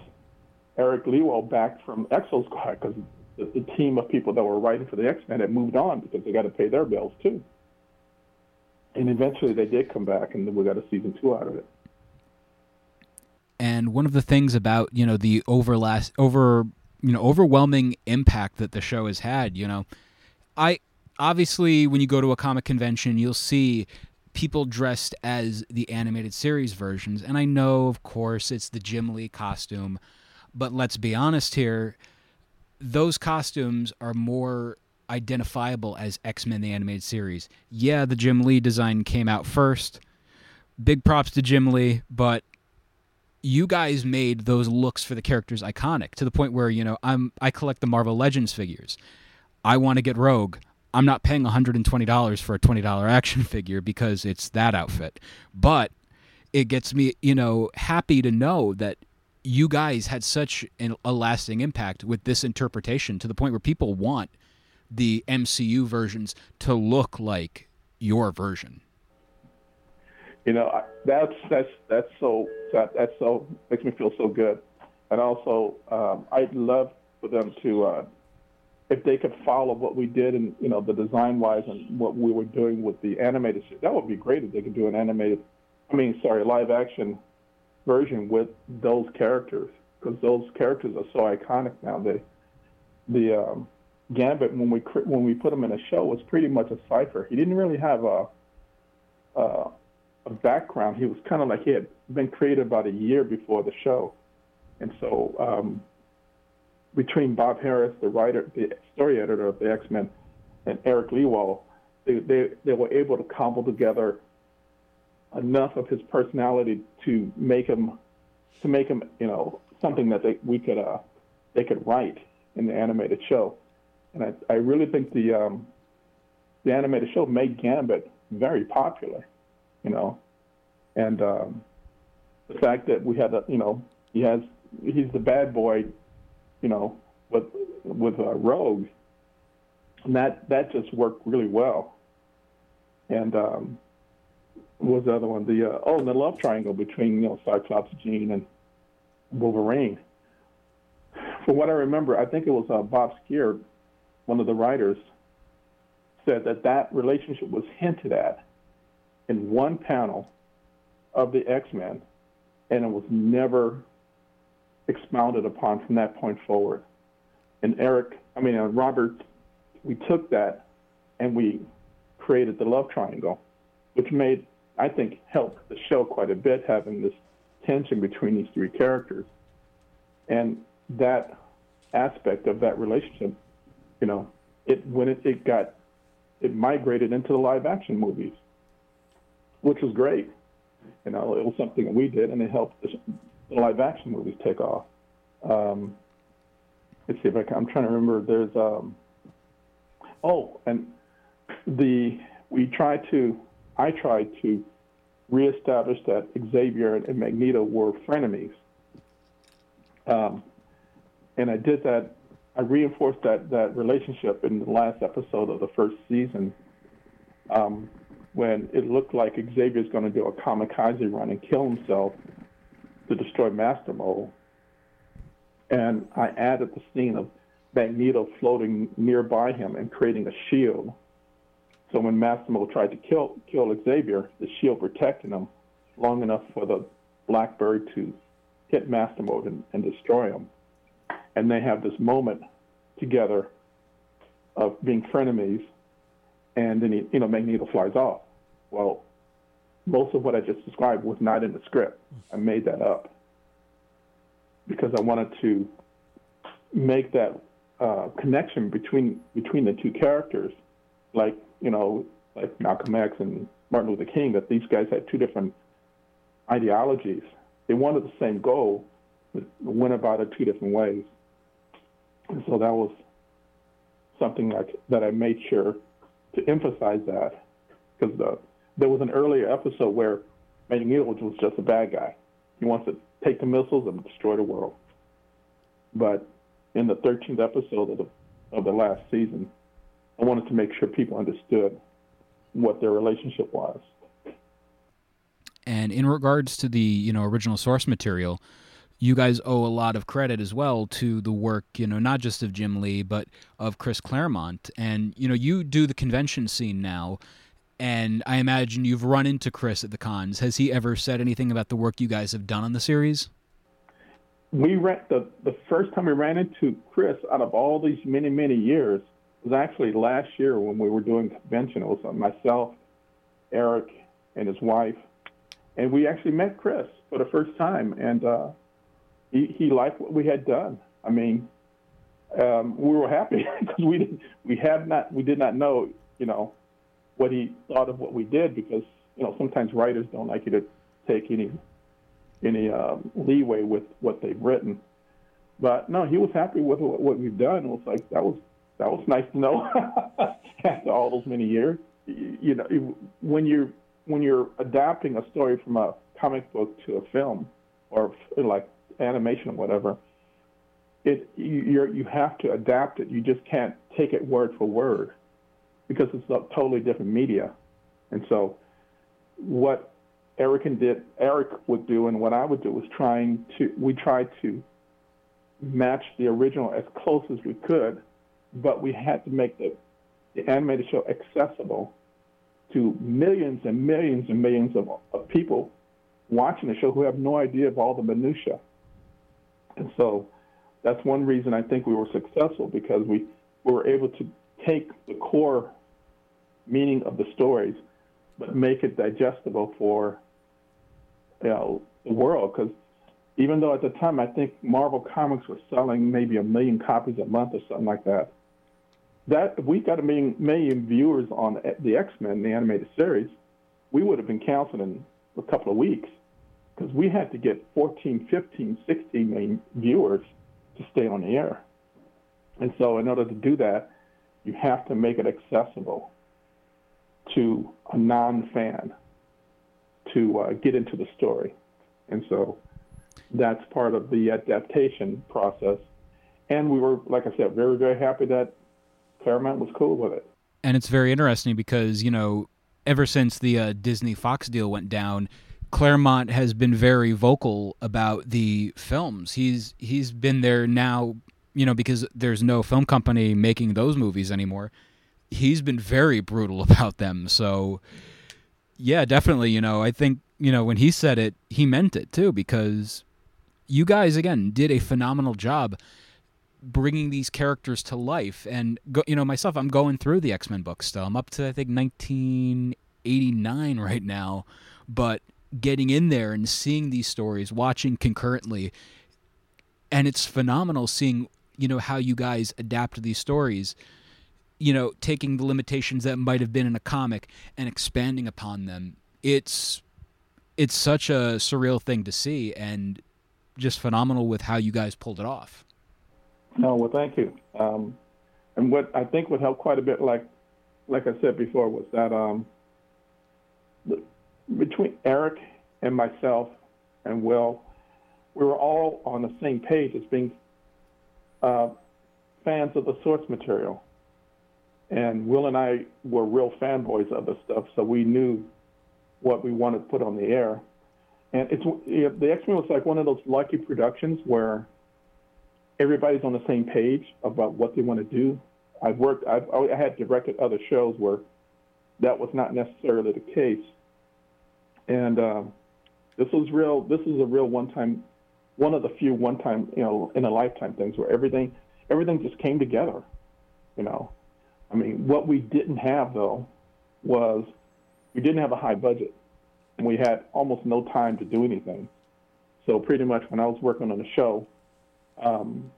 Eric Lewald back from Exosquad because the, the team of people that were writing for the X Men had moved on because they got to pay their bills too. And eventually they did come back, and we got a season two out of it. And one of the things about you know the overlast over you know overwhelming impact that the show has had, you know, I obviously when you go to a comic convention, you'll see people dressed as the animated series versions, and I know, of course, it's the Jim Lee costume, but let's be honest here, those costumes are more identifiable as X Men the Animated Series. Yeah, the Jim Lee design came out first. Big props to Jim Lee, but you guys made those looks for the characters iconic to the point where you know I'm I collect the Marvel Legends figures. I want to get Rogue. I'm not paying $120 for a $20 action [LAUGHS] figure because it's that outfit. But it gets me, you know, happy to know that you guys had such an, a lasting impact with this interpretation to the point where people want the MCU versions to look like your version. You know, that's that's that's so that that's so makes me feel so good, and also um, I'd love for them to uh, if they could follow what we did and you know the design wise and what we were doing with the animated that would be great if they could do an animated I mean sorry live action version with those characters because those characters are so iconic now. They the um, Gambit when we when we put him in a show was pretty much a cipher. He didn't really have a a, a background. He was kind of like he had been created about a year before the show. And so um, between Bob Harras, the writer, the story editor of the X Men, and Eric Lewald, they, they, they were able to cobble together enough of his personality to make him to make him you know something that they we could uh they could write in the animated show, and I I really think the um the animated show made Gambit very popular, you know, and um, the fact that we had a you know he has he's the bad boy you know, with with uh, Rogue, and that that just worked really well. And um, was the other one? The uh, oh, and the love triangle between you know Cyclops, Jean, and Wolverine. From what I remember, I think it was uh, Bob Skir, one of the writers, said that that relationship was hinted at in one panel of the X Men, and it was never expounded upon from that point forward. And Eric, I mean, uh, Robert, we took that and we created the love triangle, which made, I think, helped the show quite a bit, having this tension between these three characters. And that aspect of that relationship, you know, it when it, it got, it migrated into the live action movies, which was great. You know, it was something we did, and it helped the, live action movies take off. Um, let's see if I can, I'm trying to remember. There's um, oh, and the we tried to I tried to reestablish that Xavier and Magneto were frenemies. Um, and I did that. I reinforced that that relationship in the last episode of the first season, um, when it looked like Xavier's going to do a kamikaze run and kill himself to destroy Master Mold. And I added the scene of Magneto floating nearby him and creating a shield. So when Master Mold tried to kill kill Xavier, the shield protected him long enough for the Blackbird to hit Master Mold and, and destroy him. And they have this moment together of being frenemies, and then he, you know Magneto flies off. Well, most of what I just described was not in the script. I made that up because I wanted to make that uh, connection between between the two characters, like you know, like Malcolm X and Martin Luther King, that these guys had two different ideologies. They wanted the same goal, but went about it two different ways. And so that was something like that I made sure to emphasize that because the there was an earlier episode where Magneto was just a bad guy. He wants to take the missiles and destroy the world. But in the 13th episode of the of the last season, I wanted to make sure people understood what their relationship was. And in regards to the you know original source material, you guys owe a lot of credit as well to the work, you know, not just of Jim Lee, but of Chris Claremont. And, you know, you do the convention scene now and I imagine you've run into Chris at the cons. Has he ever said anything about the work you guys have done on the series? We ran the the first time we ran into Chris out of all these many many years was actually last year when we were doing convention. It was myself, Eric, and his wife, and we actually met Chris for the first time, and uh, he he liked what we had done. I mean, um, we were happy [LAUGHS] because we did, we had not we did not know you know what he thought of what we did because you know sometimes writers don't like you to take any any um, leeway with what they've written. But no, he was happy with what, what we've done. It was like that was that was nice to know [LAUGHS] after all those many years. You, know, when you're when you're adapting a story from a comic book to a film or like animation or whatever, it you you have to adapt it. You just can't take it word for word because it's a totally different media. And so, what Eric and did Eric would do and what I would do was trying to we tried to match the original as close as we could, but we had to make the, the animated show accessible to millions and millions and millions of, of people watching the show who have no idea of all the minutia. And so that's one reason I think we were successful because we, we were able to take the core meaning of the stories, but make it digestible for you know, the world. Because even though at the time I think Marvel Comics was selling maybe a million copies a month or something like that, that if we got a million, million viewers on the X-Men, the animated series, we would have been canceled in a couple of weeks because we had to get 14, 15, 16 million viewers to stay on the air. And so in order to do that, you have to make it accessible to a non-fan to uh, get into the story. And so that's part of the adaptation process. And we were, like I said, very, very happy that Claremont was cool with it. And it's very interesting because, you know, ever since the uh, Disney Fox deal went down, Claremont has been very vocal about the films. He's he's been there now, you know, because there's no film company making those movies anymore. He's been very brutal [LAUGHS] about them. So yeah, definitely, you know, I think, you know, when he said it, he meant it too because you guys again did a phenomenal job bringing these characters to life. And go, you know, myself, I'm going through the X Men books still. I'm up to I think 1989 [LAUGHS] right now, but getting in there and seeing these stories, watching concurrently, and it's phenomenal seeing you know how you guys adapt these stories. You know, taking the limitations that might have been in a comic and expanding upon them. It's it's such a surreal thing to see and just phenomenal with how you guys pulled it off. No, well, thank you. Um, and what I think would help quite a bit, like like I said before, was that um, between Eric and myself and Will, we were all on the same page as being uh, fans of the source material. And Will and I were real fanboys of the stuff, so we knew what we wanted to put on the air. And it's the X Men was like one of those lucky productions where everybody's on the same page about what they want to do. I've worked, I've, I had directed other shows where that was not necessarily the case. And uh, this was real, this is a real one-time, one of the few one-time, you know, in a lifetime things where everything, everything just came together, you know. I mean, what we didn't have though was we didn't have a high budget and we had almost no time to do anything. So pretty much when I was working on the show, um,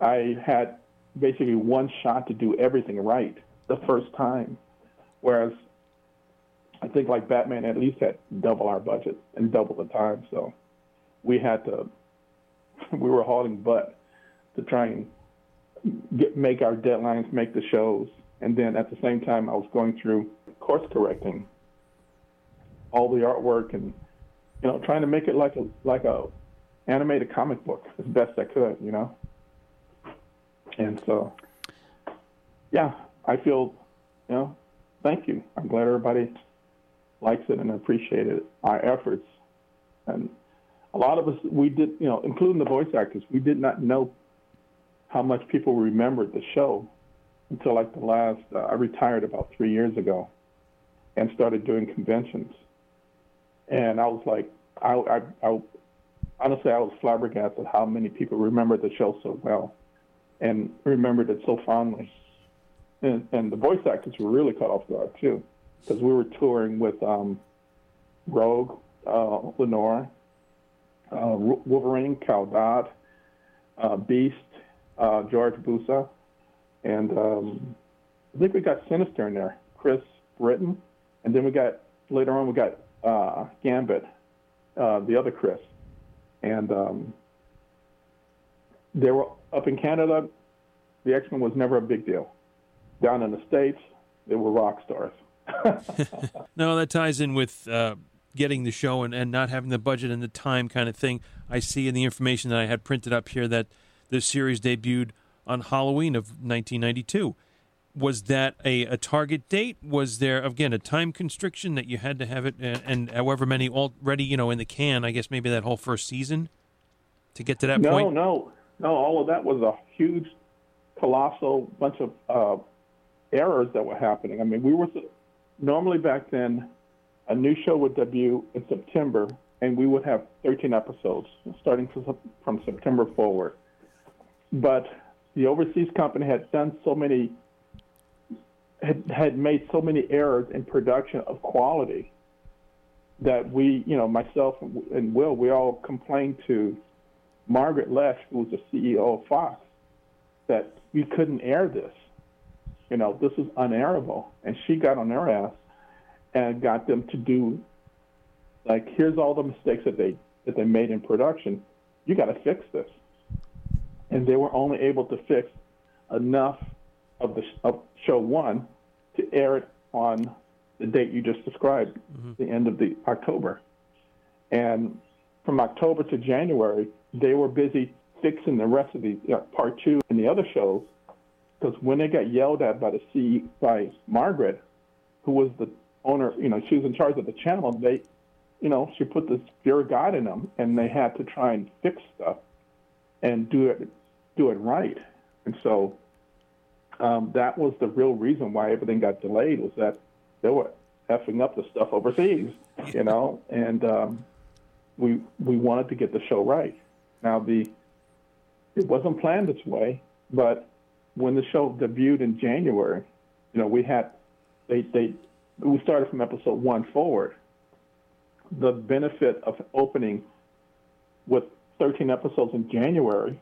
I had basically one shot to do everything right the first time, whereas I think like Batman at least had double our budget and double the time. So we had to, [LAUGHS] we were hauling butt to try and get, make our deadlines, make the shows. And then at the same time, I was going through course correcting all the artwork and, you know, trying to make it like a, like a animated comic book as best I could, you know. And so, yeah, I feel, you know, thank you. I'm glad everybody likes it and appreciated our efforts. And a lot of us, we did, you know, including the voice actors, we did not know how much people remembered the show until like the last. Uh, I retired about three years ago, and started doing conventions. And I was like, I, I, I honestly, I was flabbergasted at how many people remembered the show so well and remembered it so fondly. And, and the voice actors were really caught off guard too, because we were touring with um, Rogue, uh, Lenore, uh, Wolverine, Cal Dodd, uh, Beast, uh, George Buza, and um, I think we got Sinister in there, Chris Britton, and then we got later on we got uh, Gambit, uh, the other Chris and um, they were up in Canada. the X Men was never a big deal. Down in the states, they were rock stars. [LAUGHS] [LAUGHS] no, that ties in with uh, getting the show and, and not having the budget and the time kind of thing. I see in the information that I had printed up here that the series debuted on Halloween of 1992. Was that a, a target date? Was there again a time constriction that you had to have it, and, and however many already you know in the can? I guess maybe that whole first season to get to that no, point. No, no, no. All of that was a huge, colossal bunch of uh, errors that were happening. I mean, we were normally back then, a new show would debut in September, and we would have 13 episodes starting from September forward. But the overseas company had done so many, had, had made so many errors in production of quality that we, you know, myself and Will, we all complained to Margaret Loesch, who was the CEO of Fox, that we couldn't air this you know, this is unairable. And she got on their ass and got them to do like, here's all the mistakes that they that they made in production. You got to fix this. And they were only able to fix enough of the of show one to air it on the date you just described, mm-hmm. the end of the October. And from October to January, they were busy fixing the rest of the know, part two and the other shows because when they got yelled at by the C by Margaret, who was the owner, you know, she was in charge of the channel. They, you know, she put this fear of God in them, and they had to try and fix stuff and do it, do it right. And so um, that was the real reason why everything got delayed was that they were effing up the stuff overseas, you know, and um, we we wanted to get the show right. Now the it wasn't planned this way, but when the show debuted in January, you know, we had they they we started from episode one forward. The benefit of opening with 13 episodes in January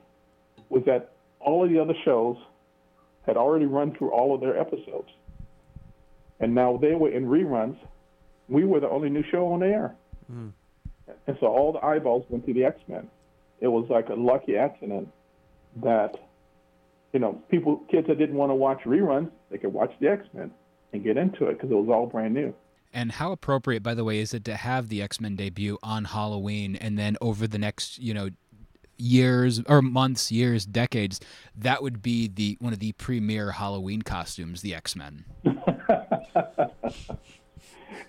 was that all of the other shows had already run through all of their episodes. And now they were in reruns. We were the only new show on the air. Mm. And so all the eyeballs went to the X Men. It was like a lucky accident that you know, people, kids that didn't want to watch reruns, they could watch the X Men and get into it because it was all brand new. And how appropriate, by the way, is it to have the X Men debut on Halloween and then over the next, you know, years or months, years, decades, that would be the one of the premier Halloween costumes, the X Men. [LAUGHS]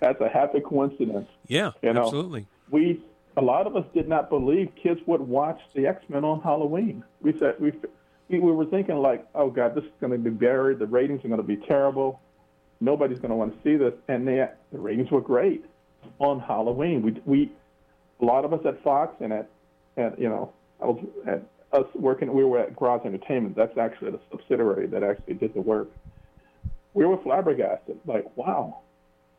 That's a happy coincidence. Yeah, you know, absolutely. We a lot of us did not believe kids would watch the X Men on Halloween. We said we we were thinking like, oh God, this is going to be buried. The ratings are going to be terrible. Nobody's going to want to see this. And they, the ratings were great on Halloween. We, we, a lot of us at Fox and at, at you know, I was at us working. We were at Graz Entertainment. That's actually the subsidiary that actually did the work. We were flabbergasted. Like, wow,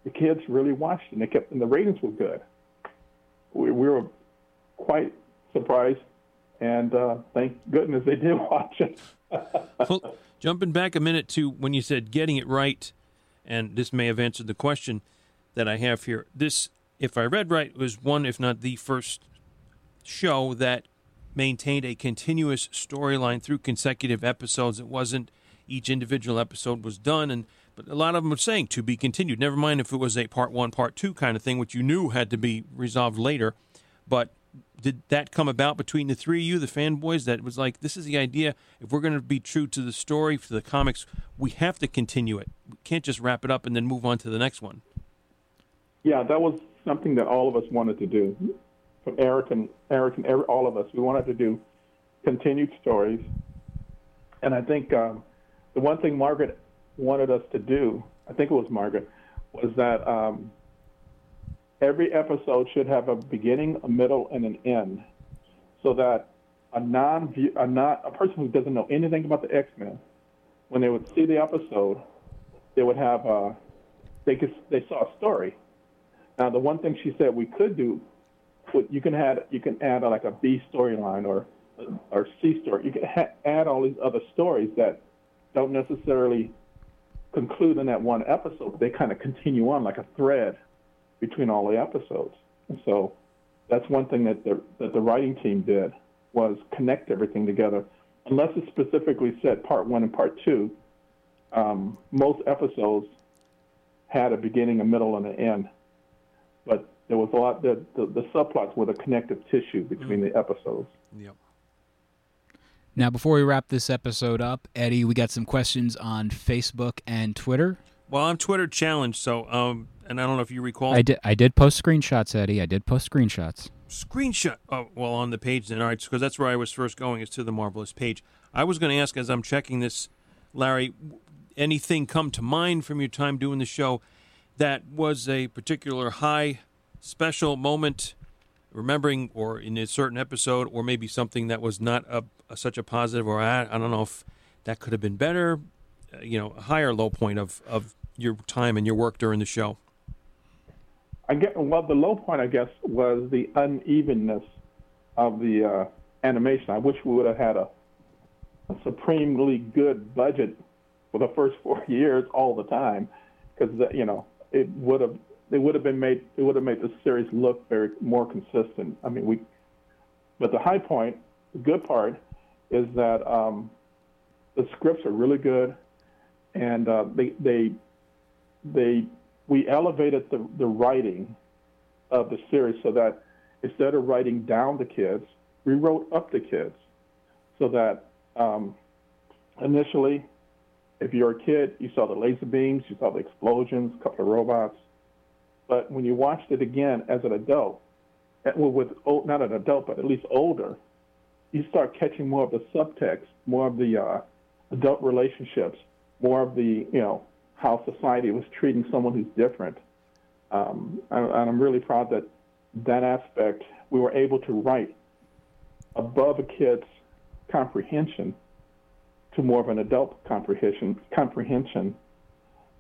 the kids really watched, and they kept, and the ratings were good. We, we were quite surprised and uh, thank goodness they did [LAUGHS] watch it. well, jumping back a minute to when you said getting it right, and this may have answered the question that I have here. This, if I read right, was one, if not the first show that maintained a continuous storyline through consecutive episodes. It wasn't each individual episode was done, and but a lot of them were saying to be continued. Never mind if it was a part one, part two kind of thing, which you knew had to be resolved later. But did that come about between the three of you, the fanboys? That was like, this is the idea. If we're going to be true to the story, to the comics, we have to continue it. We can't just wrap it up and then move on to the next one. Yeah, that was something that all of us wanted to do. From Eric and Eric and every, all of us, we wanted to do continued stories. And I think um, the one thing Margaret wanted us to do, I think it was Margaret, was that um, every episode should have a beginning, a middle, and an end, so that a non a not a person who doesn't know anything about the X Men, when they would see the episode, they would have a they could they saw a story. Now the one thing she said we could do, you can add you can add like a B storyline or or C story. You can ha- add all these other stories that don't necessarily conclude in that one episode. They kind of continue on like a thread between all the episodes. And so that's one thing that the that the writing team did was connect everything together. unless it's specifically said part one and part two, um, most episodes had a beginning, a middle, and an end. But there was a lot, the, the, the subplots were the connective tissue between mm-hmm. the episodes. Yep. Now, before we wrap this episode up, Eddie, we got some questions on Facebook and Twitter. Well, I'm Twitter challenged, so um, and I don't know if you recall. I did. I did post screenshots, Eddie. I did post screenshots. Screenshot. Oh, well, on the page then. All right, because that's where I was first going. Is to the marvelous page. I was going to ask as I'm checking this, Larry, anything come to mind from your time doing the show that was a particular high, special moment, remembering, or in a certain episode, or maybe something that was not a, a such a positive, or I, I don't know if that could have been better. Uh, you know, a higher low point of of your time and your work during the show. I get well. The low point, I guess, was the unevenness of the uh, animation. I wish we would have had a, a supremely good budget for the first four [LAUGHS] years all the time, because you know it would have it would have been made it would have made the series look very more consistent. I mean, we. But the high point, the good part, is that um, the scripts are really good, and uh, they they they we elevated the, the writing of the series so that instead of writing down the kids, we wrote up the kids so that um, initially, if you're a kid, you saw the laser beams, you saw the explosions, a couple of robots. But when you watched it again as an adult, eh, well, with not an adult, but at least older, you start catching more of the subtext, more of the uh, adult relationships, more of the you know how society was treating someone who's different. Um, and, and I'm really proud that that aspect we were able to write above a kid's comprehension to more of an adult comprehension, comprehension,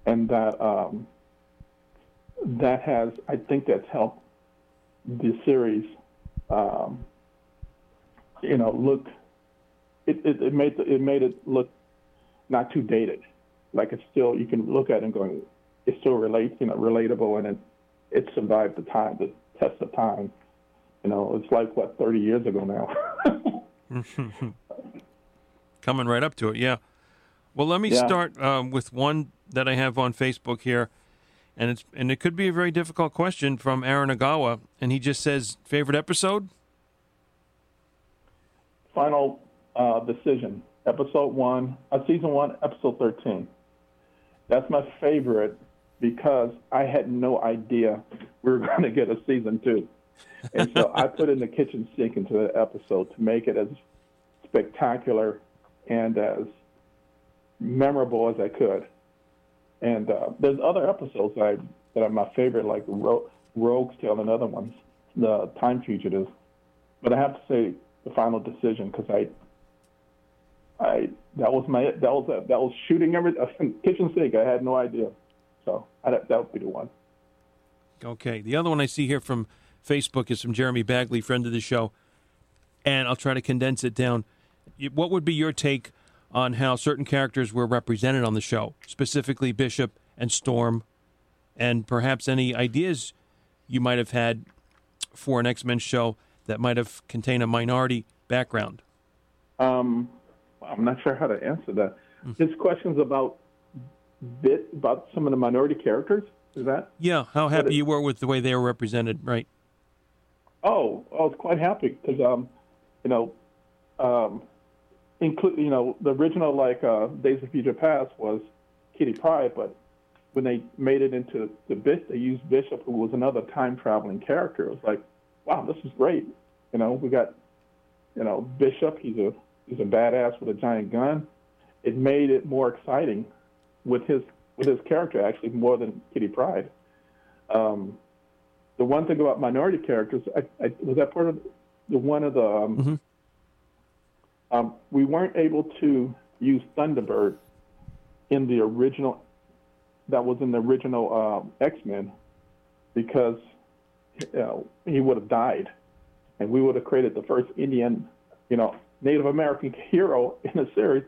and that um, that has, I think, that's helped the series, um, you know, look. It, it, it made it made it look not too dated like it's still you can look at it and going, it still relates, you know, relatable, and it it survived the time, the test of time. You know, it's like what 30 years ago now. [LAUGHS] Coming right up to it, yeah. Well, let me yeah. start um, with one that I have on Facebook here, and it's and it could be a very difficult question from Aaron Agawa, and he just says favorite episode. Final uh, decision, episode one, uh, season one, episode thirteen. That's my favorite because I had no idea we were [LAUGHS] going to get a season two. And so I put in the kitchen sink into that episode to make it as spectacular and as memorable as I could. And uh, there's other episodes that, I, that are my favorite, like Ro- Rogue's Tale and other ones, the Time Fugitives. But I have to say the final decision because I I that was my that was that was shooting every [LAUGHS] kitchen sink. I had no idea, so I, that would be the one. Okay, the other one I see here from Facebook is from Jeremy Bagley, friend of the show, and I'll try to condense it down. What would be your take on how certain characters were represented on the show, specifically Bishop and Storm, and perhaps any ideas you might have had for an X Men show that might have contained a minority background? Um, I'm not sure how to answer that. Mm. His questions about bit about some of the minority characters. Is that? Yeah. How happy it, you were with the way they were represented, right? Oh, I was quite happy because, um, you know, um, include you know the original like uh, Days of Future Past was Kitty Pryde, but when they made it into the Bishop, they used Bishop, who was another time traveling character. It was like, wow, this is great. You know, we got, you know, Bishop. He's a he's a badass with a giant gun. It made it more exciting with his with his character actually more than Kitty Pryde. Um, the one thing about minority characters, I, I, was that part of the one of the um, mm-hmm. Um, we weren't able to use Thunderbird in the original that was in the original uh, X Men because you know, he would have died, and we would have created the first Indian, you know, Native American [LAUGHS] hero in the series,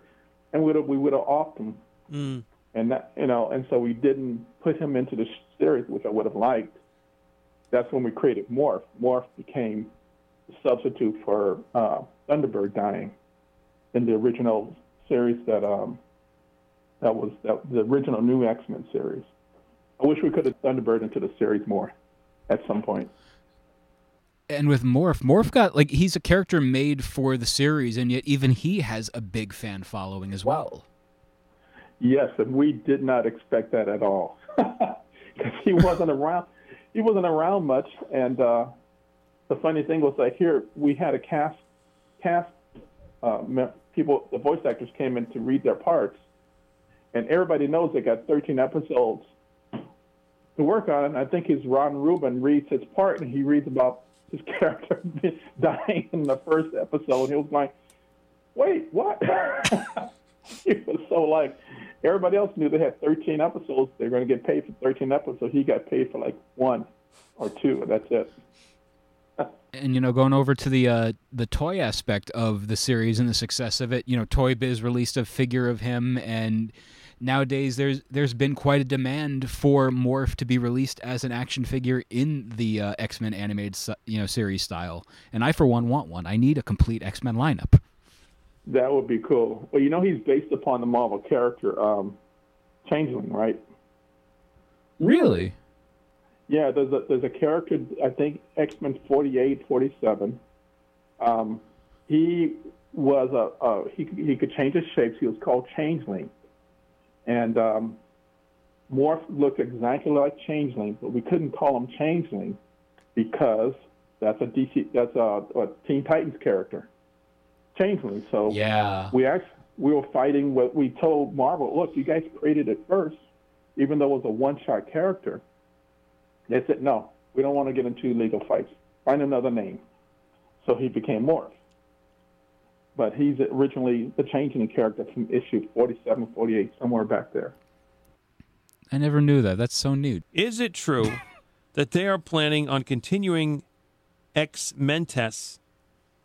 and would have, we would have offed him. Mm. And that you know, and so we didn't put him into the series, which I would have liked. That's when we created Morph. Morph became the substitute for uh, Thunderbird dying, in the original series that um, that was that, the original new X Men series. I wish we could have Thunderbird into the series more at some point. And with Morph, Morph got like he's a character made for the series, and yet even he has a big fan following as well. Yes, and we did not expect that at all [LAUGHS] because he wasn't around. He wasn't around much, and uh, the funny thing was like here we had a cast cast uh, people, the voice actors came in to read their parts, and everybody knows they got 13 episodes to work on. And I think his Ron Rubin reads his part, and he reads about his [LAUGHS] character [LAUGHS] dying in the first episode. He was like, "Wait, what?" [LAUGHS] he was so like, everybody else knew they had 13 episodes. They're going to get paid for 13 episodes. He got paid for like one or two, and that's it. And you know, going over to the uh, the toy aspect of the series and the success of it, you know, Toy Biz released a figure of him, and nowadays there's there's been quite a demand for Morph to be released as an action figure in the uh, X Men animated you know series style. And I, for one, want one. I need a complete X Men lineup. That would be cool. Well, you know, he's based upon the Marvel character um, Changeling, right? Really? Yeah, there's a there's a character I think X Men 48, 47. Um, he was a, a he he could change his shapes. He was called Changeling, and um, Morph looked exactly like Changeling, but we couldn't call him Changeling because that's a DC that's a, a Teen Titans character, Changeling. So yeah, we actually we were fighting what we told Marvel. Look, you guys created it first, even though it was a one-shot character they said, no, we don't want to get into legal fights. Find another name. So he became Morph. But he's originally the changing character from issue 47, 48, somewhere back there. I never knew that. That's so neat. Is it true [LAUGHS] that they are planning on continuing X Mentes,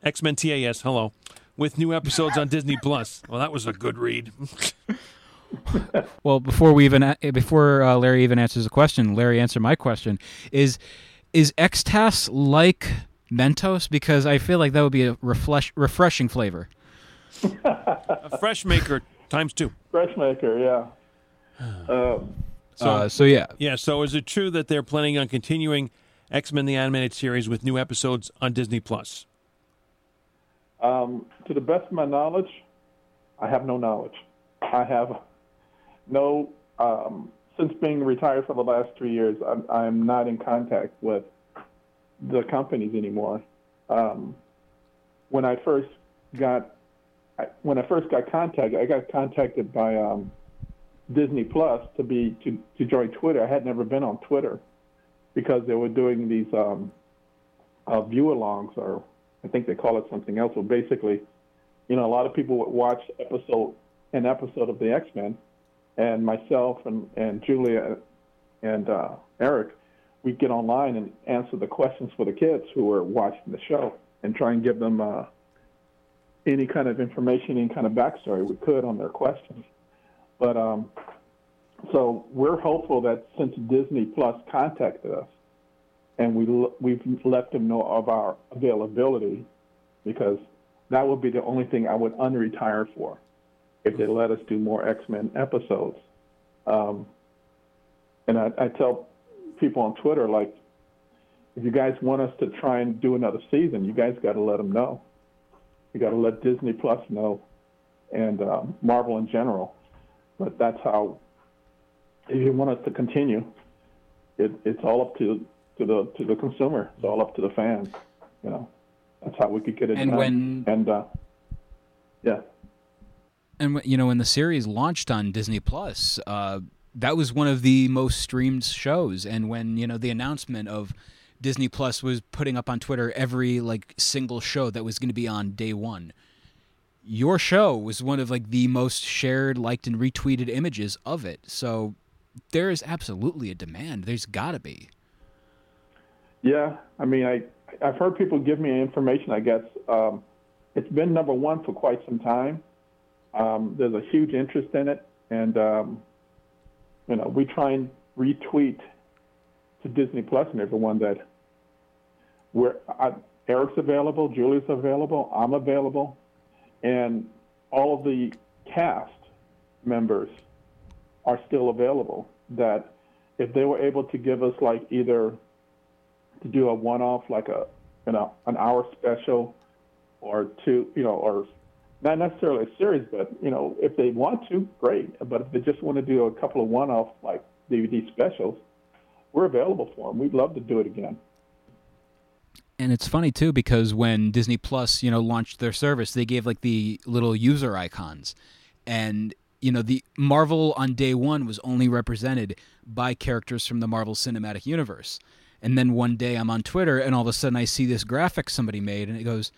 X Men TAS, hello, with new episodes on Disney Plus? Well, that was a good read. [LAUGHS] [LAUGHS] well, before we even before uh, Larry even answers the question, Larry answer my question: is is X-TAS like Mentos? Because I feel like that would be a refresh, refreshing flavor. [LAUGHS] a fresh maker times two. Fresh maker, yeah. Um, so, uh, so yeah, yeah. So is it true that they're planning on continuing X Men the animated series with new episodes on Disney Plus? Um, to the best of my knowledge, I have no knowledge. I have no, um, since being retired for the last three years, I'm, I'm not in contact with the companies anymore. Um, when I first got, when I first got contacted, I got contacted by um, Disney Plus to be to, to join Twitter. I had never been on Twitter because they were doing these um, uh, view-alongs, or I think they call it something else. But basically, you know, a lot of people would watch episode an episode of the X Men, and myself and, and Julia and uh, Eric, we'd get online and answer the questions for the kids who are watching the show and try and give them uh, any kind of information, any kind of backstory we could on their questions. But um, so we're hopeful that since Disney Plus contacted us and we we've let them know of our availability, because that would be the only thing I would unretire for if they let us do more X Men episodes. Um, and I, I tell people on Twitter, like, if you guys want us to try and do another season, you guys got to let them know. You got to let Disney Plus know, and um, Marvel in general. But that's how. If you want us to continue, it, it's all up to to the to the consumer. It's all up to the fans. You know, that's how we could get it and done. When... And uh, yeah and you know when the series launched on Disney Plus, uh, that was one of the most streamed shows. And when you know the announcement of Disney Plus was putting up on Twitter every like single show that was going to be on day one, your show was one of like the most shared, liked, and retweeted images of it. So there is absolutely a demand. There's got to be. Yeah, I mean, I I've heard people give me information. I guess um, it's been number one for quite some time um, there's a huge interest in it, and um, you know we try and retweet to Disney Plus and everyone that we're I, Eric's available, Julie's available, I'm available, and all of the cast members are still available. That if they were able to give us like either to do a one-off, like a you know an hour special, or two, you know, or not necessarily a series, but you know, if they want to, great. But if they just want to do a couple of one-off like DVD specials, we're available for them. We'd love to do it again. And it's funny too because when Disney Plus, you know, launched their service, they gave like the little user icons, and you know, the Marvel on day one was only represented by characters from the Marvel Cinematic Universe. And then one day I'm on Twitter and all of a sudden I see this graphic somebody made and it goes,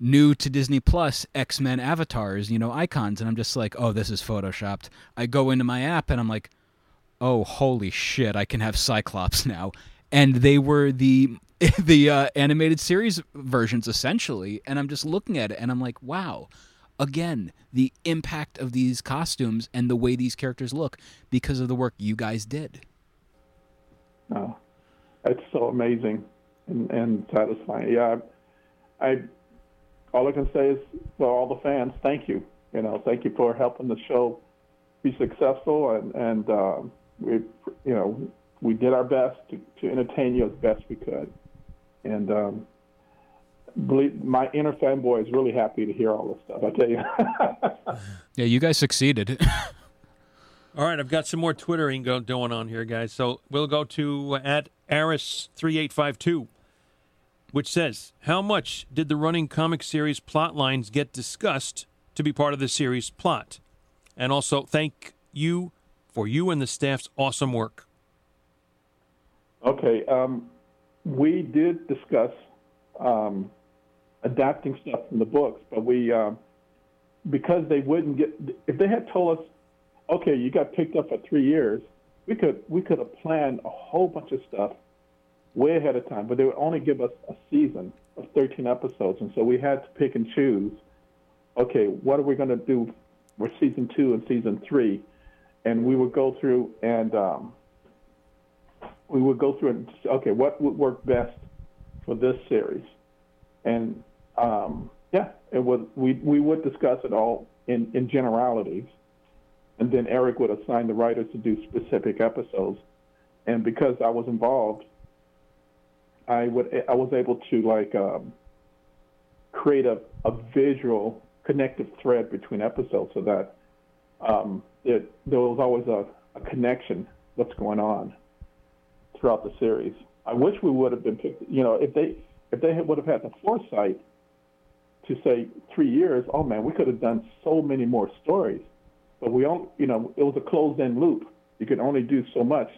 new to Disney Plus X Men avatars, you know, icons. And I'm just like, oh, this is photoshopped. I go into my app and I'm like, oh, holy shit, I can have Cyclops [LAUGHS] now. And they were the [LAUGHS] the uh, animated series versions essentially. And I'm just looking at it and I'm like, wow, again the impact of these costumes and the way these characters look because of the work you guys did. Oh, it's so amazing and, and satisfying. Yeah, I, I, all I can say is for all the fans, thank you. You know, thank you for helping the show be successful, and and uh, we, you know, we did our best to, to entertain you as best we could, and um, believe my inner fanboy is really happy to hear all this stuff. I tell you. [LAUGHS] yeah, you guys succeeded. [LAUGHS] all right, I've got some more twittering go, going on here, guys. So we'll go to uh, at Aris three eight five two, which says, "How much did the running comic series plot lines get discussed to be part of the series plot?" And also, thank you for you and the staff's awesome work. Okay, um, we did discuss um, adapting stuff from the books, but we um, because they wouldn't get if they had told us, okay, you got picked up for three years, we could we could have planned a whole bunch of stuff way ahead of time, but they would only give us a season of 13 episodes, and so we had to pick and choose. Okay, what are we going to do for season two and season three? And we would go through and um, we would go through and okay, what would work best for this series? And um, yeah, it would. We we would discuss it all in in generalities, and then Eric would assign the writers to do specific episodes. And because I was involved, I would I was able to like um, create a, a visual connective thread between episodes so that um, it, there was always a, a connection what's going on throughout the series. I wish we would have been picked. You know, if they if they would have had the foresight to say three years, oh man, we could have done so many more stories. But we don't, you know, it was a closed-end loop. You could only do so much.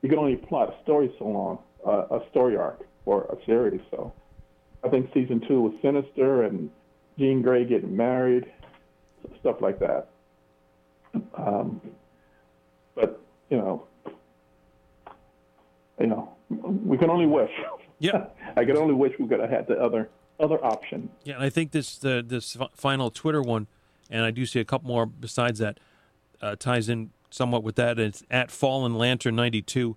You could only plot a story so long, uh, a story arc or a series. So I think season two was sinister and Jean Grey getting married, stuff like that. Um, but you know, you know, we can only wish. Yeah, [LAUGHS] I could only wish we could have had the other other option. Yeah, and I think this the this final Twitter one, and I do see a couple more besides that, uh, ties in somewhat with that. It's at Fallen Lantern ninety two.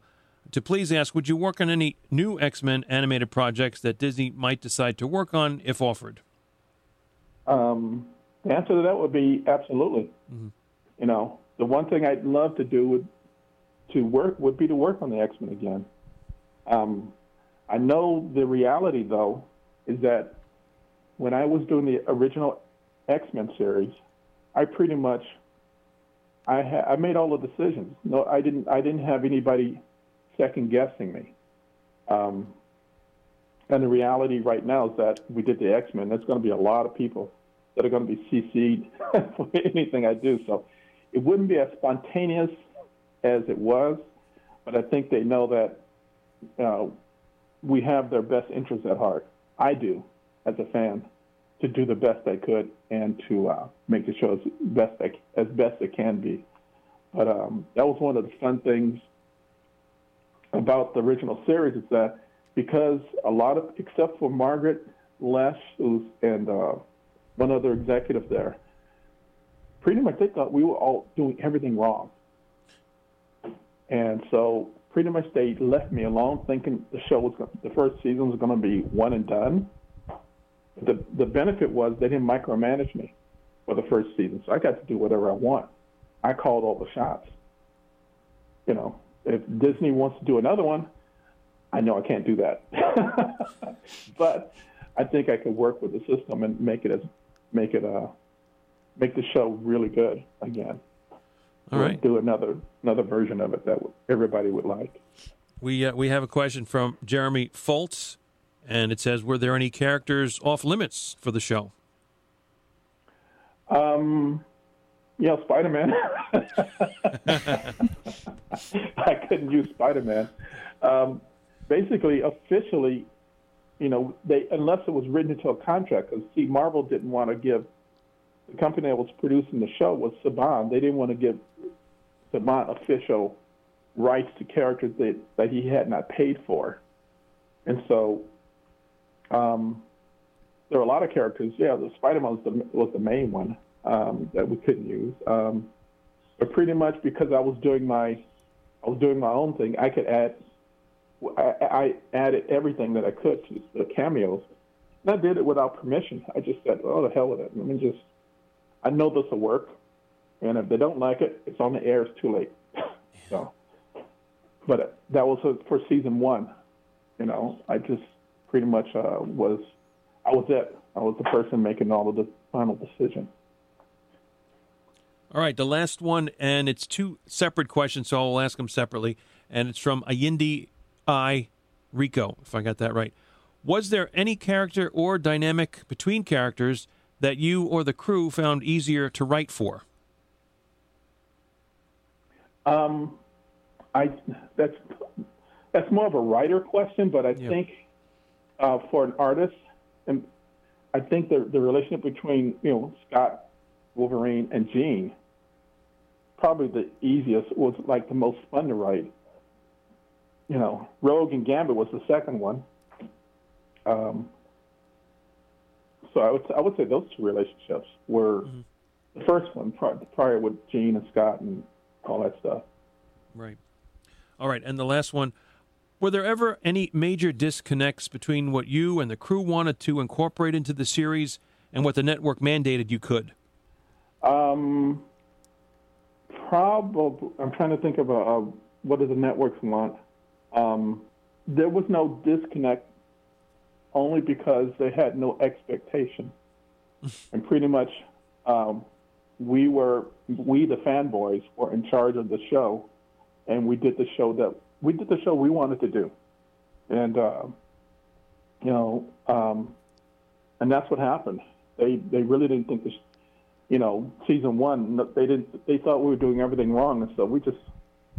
To please ask, would you work on any new X Men animated projects that Disney might decide to work on if offered? Um, the answer to that would be absolutely. Mm-hmm. You know, the one thing I'd love to do would to work would be to work on the X Men again. Um, I know the reality though is that when I was doing the original X Men series, I pretty much I ha- I made all the decisions. No, I didn't I didn't have anybody second guessing me. Um, and the reality right now is that we did the X Men. There's going to be a lot of people that are going to be CC'd [LAUGHS] for anything I do. So it wouldn't be as spontaneous as it was, but I think they know that uh, we have their best interests at heart. I do, as a fan, to do the best I could and to uh, make the show as best I, as best it can be. But um, that was one of the fun things about the original series is that because a lot of, except for Margaret Loesch who's, and uh, one other executive there, pretty much they thought we were all doing everything wrong. And so pretty much they left me alone, thinking the show was going the first season was going to be one and done. The the benefit was they didn't micromanage me. for the first season, so I got to do whatever I want. I called all the shots. You know, if Disney wants to do another one, I know I can't do that. [LAUGHS] but I think I could work with the system and make it as make it uh make the show really good again. All right. Do another another version of it that everybody would like. We uh, we have a question from Jeremy Foltz, and it says, "Were there any characters off limits for the show?" Um, yeah, Spider Man. [LAUGHS] I couldn't use Spider Man. Um, basically, officially, you know, they unless it was written into a contract, because see, Marvel didn't want to give the company that was producing the show was Saban. They didn't want to give Saban official rights to characters that, that he had not paid for, and so um, there were a lot of characters. Yeah, the Spider-Man was the was the main one um, that we couldn't use. Um, but pretty much because I was doing my I was doing my own thing, I could add I, I added everything that I could to the cameos. And I did it without permission. I just said, "Oh, the hell with it. Let me just. I know this will work, and if they don't like it, it's on the air. It's too late." [LAUGHS] so, but that was for season one. You know, I just pretty much uh, was. I was it. I was the person making all of the final decision. All right, the last one, and it's two separate questions, so I'll ask them separately. And it's from Ayindi I Rico, if I got that right. Was there any character or dynamic between characters that you or the crew found easier to write for? Um, I that's that's more of a writer question, but I yeah. think uh, for an artist, and I think the the relationship between you know Scott, Wolverine, and Jean probably the easiest was like the most fun to write you know, Rogue and Gambit was the second one. Um, so I would I would say those two relationships were mm-hmm. the first one prior with Jean and Scott and all that stuff. Right. All right, and the last one. Were there ever any major disconnects between what you and the crew wanted to incorporate into the series and what the network mandated you could? Um, probably. I'm trying to think of a, a what do the networks want. Um, there was no disconnect only because they had no expectation. [LAUGHS] and pretty much um, we were, we the fanboys were in charge of the show and we did the show that, we did the show we wanted to do. And, uh, you know, um, and that's what happened. They, they really didn't think this, you know, season one, they didn't, they thought we were doing everything wrong. And so we just,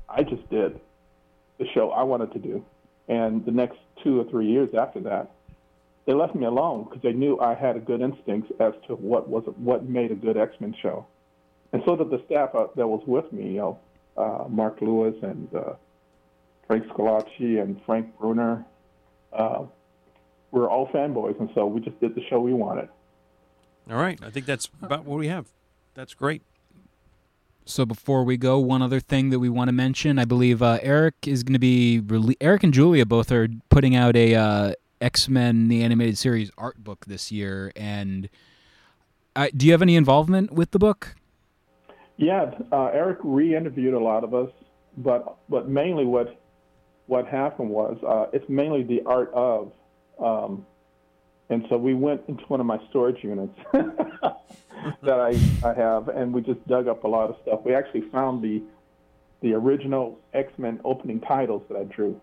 I just did the show I wanted to do. And the next two or three years after that, they left me alone because they knew I had a good instinct as to what was what made a good X Men show. And so did the staff uh, that was with me, you know, uh, Mark Lewis and uh, Frank Squillace and Frank Brunner. Uh, we're all fanboys, and so we just did the show we wanted. All right, I think that's about what we have. That's great. So before we go, one other thing that we want to mention, I believe uh, Eric is going to be rele- Eric and Julia both are putting out a uh, X Men the animated series art book this year. And uh, do you have any involvement with the book? Yeah, uh, Eric re-interviewed a lot of us, but but mainly what what happened was uh, it's mainly the art of. Um, and so we went into one of my storage units [LAUGHS] that I, I have, and we just dug up a lot of stuff. We actually found the the original X Men opening titles that I drew,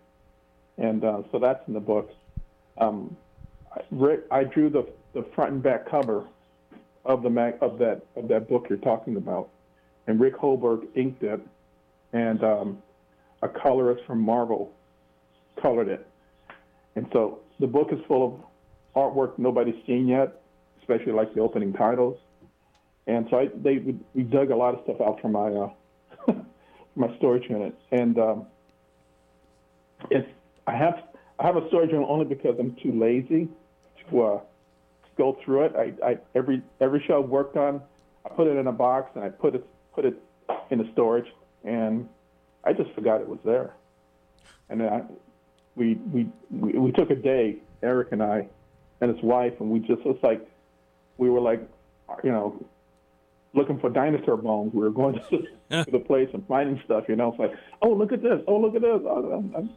and uh, so that's in the book. Um, Rick, I drew the the front and back cover of the mag, of that of that book you're talking about, and Rick Hoberg inked it, and um, a colorist from Marvel colored it, and so the book is full of artwork nobody's seen yet, especially like the opening titles. And so I, they we dug a lot of stuff out from my uh, [LAUGHS] my storage unit, and um, it's I have I have a storage unit only because I'm too lazy to uh, go through it. I, I every every show I've worked on, I put it in a box and I put it put it in the storage, and I just forgot it was there. And I, we we we took a day, Eric and I, and his wife, and we just was like, we were like, you know, looking for dinosaur bones. We were going [LAUGHS] to, to the place and finding stuff. You know, it's like, oh, look at this. Oh, look at this. Oh, I'm,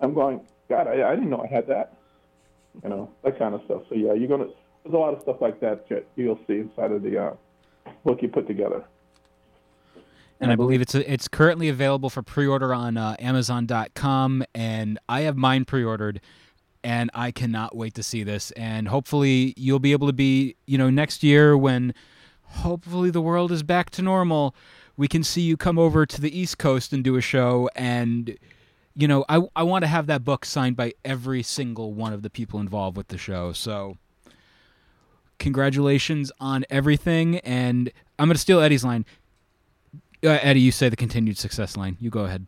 I'm going, God, I, I didn't know I had that. You know, that kind of stuff. So yeah, you're gonna. There's a lot of stuff like that that you'll see inside of the uh, book you put together. And I believe it's it's currently available for pre-order on uh, Amazon.com, and I have mine pre-ordered, and I cannot wait to see this. And hopefully, you'll be able to be, you know, next year when hopefully the world is back to normal, we can see you come over to the East Coast and do a show. And, you know, I, I want to have that book signed by every single one of the people involved with the show. So, congratulations on everything. And I'm going to steal Eddie's line. Uh, Eddie, you say the continued success line. You go ahead.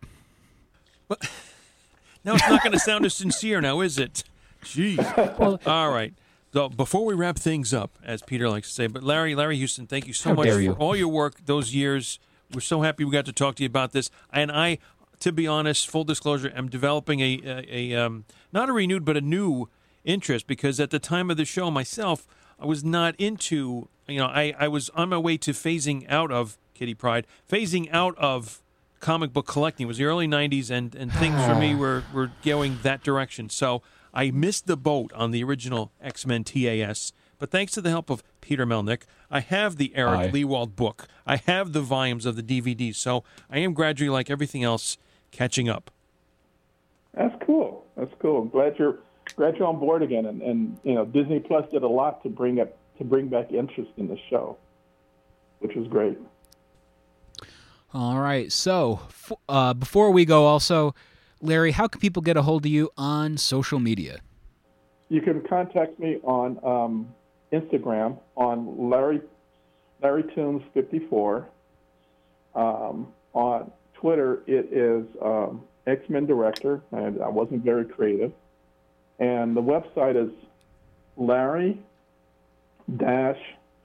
Now it's not going to sound as sincere now, is it? Jeez. Well, All right. So before we wrap things up, as Peter likes to say, but Larry, Larry Houston, thank you so much for all your work those years. We're so happy we got to talk to you about this. And I, to be honest, full disclosure, am developing a, a, a um, not a renewed but a new interest because at the time of the show myself, I was not into. You know, I, I was on my way to phasing out of Kitty Pride, phasing out of comic book collecting. It was the early '90s, and and things for me [SIGHS] were were going that direction. So I missed the boat on the original X Men TAS, but thanks to the help of Peter Melnick, I have the Eric Aye. Lewald book. I have the volumes of the DVDs, so I am gradually, like everything else, catching up. That's cool. That's cool. I'm glad you're glad you're on board again, and, and you know Disney Plus did a lot to bring up to bring back interest in the show, which was great. All right. So uh, before we go, also Larry, how can people get a hold of you on social media? You can contact me on um, Instagram on Larry Larry Toombs 54. Um, on Twitter, it is um, X Men Director, and I wasn't very creative. And the website is Larry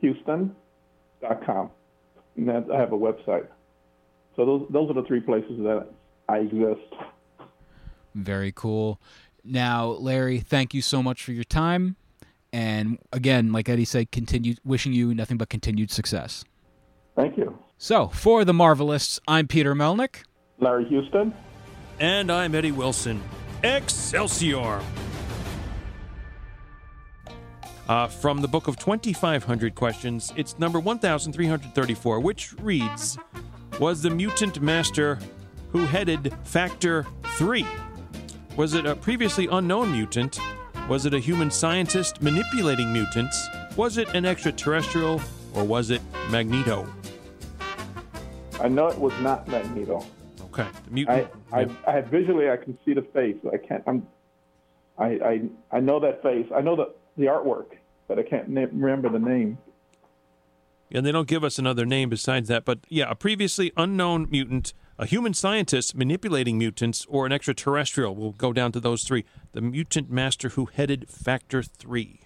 Houston.com. And that, I have a website. So those those are the three places that I exist. Very cool. Now, Larry, thank you so much for your time. And again, like Eddie said, continue wishing you nothing but continued success. Thank you. So, for the Marvelists, I'm Peter Melnick. Larry Houston. And I'm Eddie Wilson. Excelsior! Uh, from the book of 2,500 questions, it's number 1,334, which reads Was the mutant master who headed Factor 3? Was it a previously unknown mutant? Was it a human scientist manipulating mutants? Was it an extraterrestrial? Or was it Magneto? I know it was not Magneto. Okay, the mutant. I, I, I visually I can see the face. I can't. I'm. I I I know that face. I know the the artwork, but I can't na- remember the name. And they don't give us another name besides that. But yeah, a previously unknown mutant a human scientist manipulating mutants, or an extraterrestrial. We'll go down to those three. The mutant master who headed Factor 3.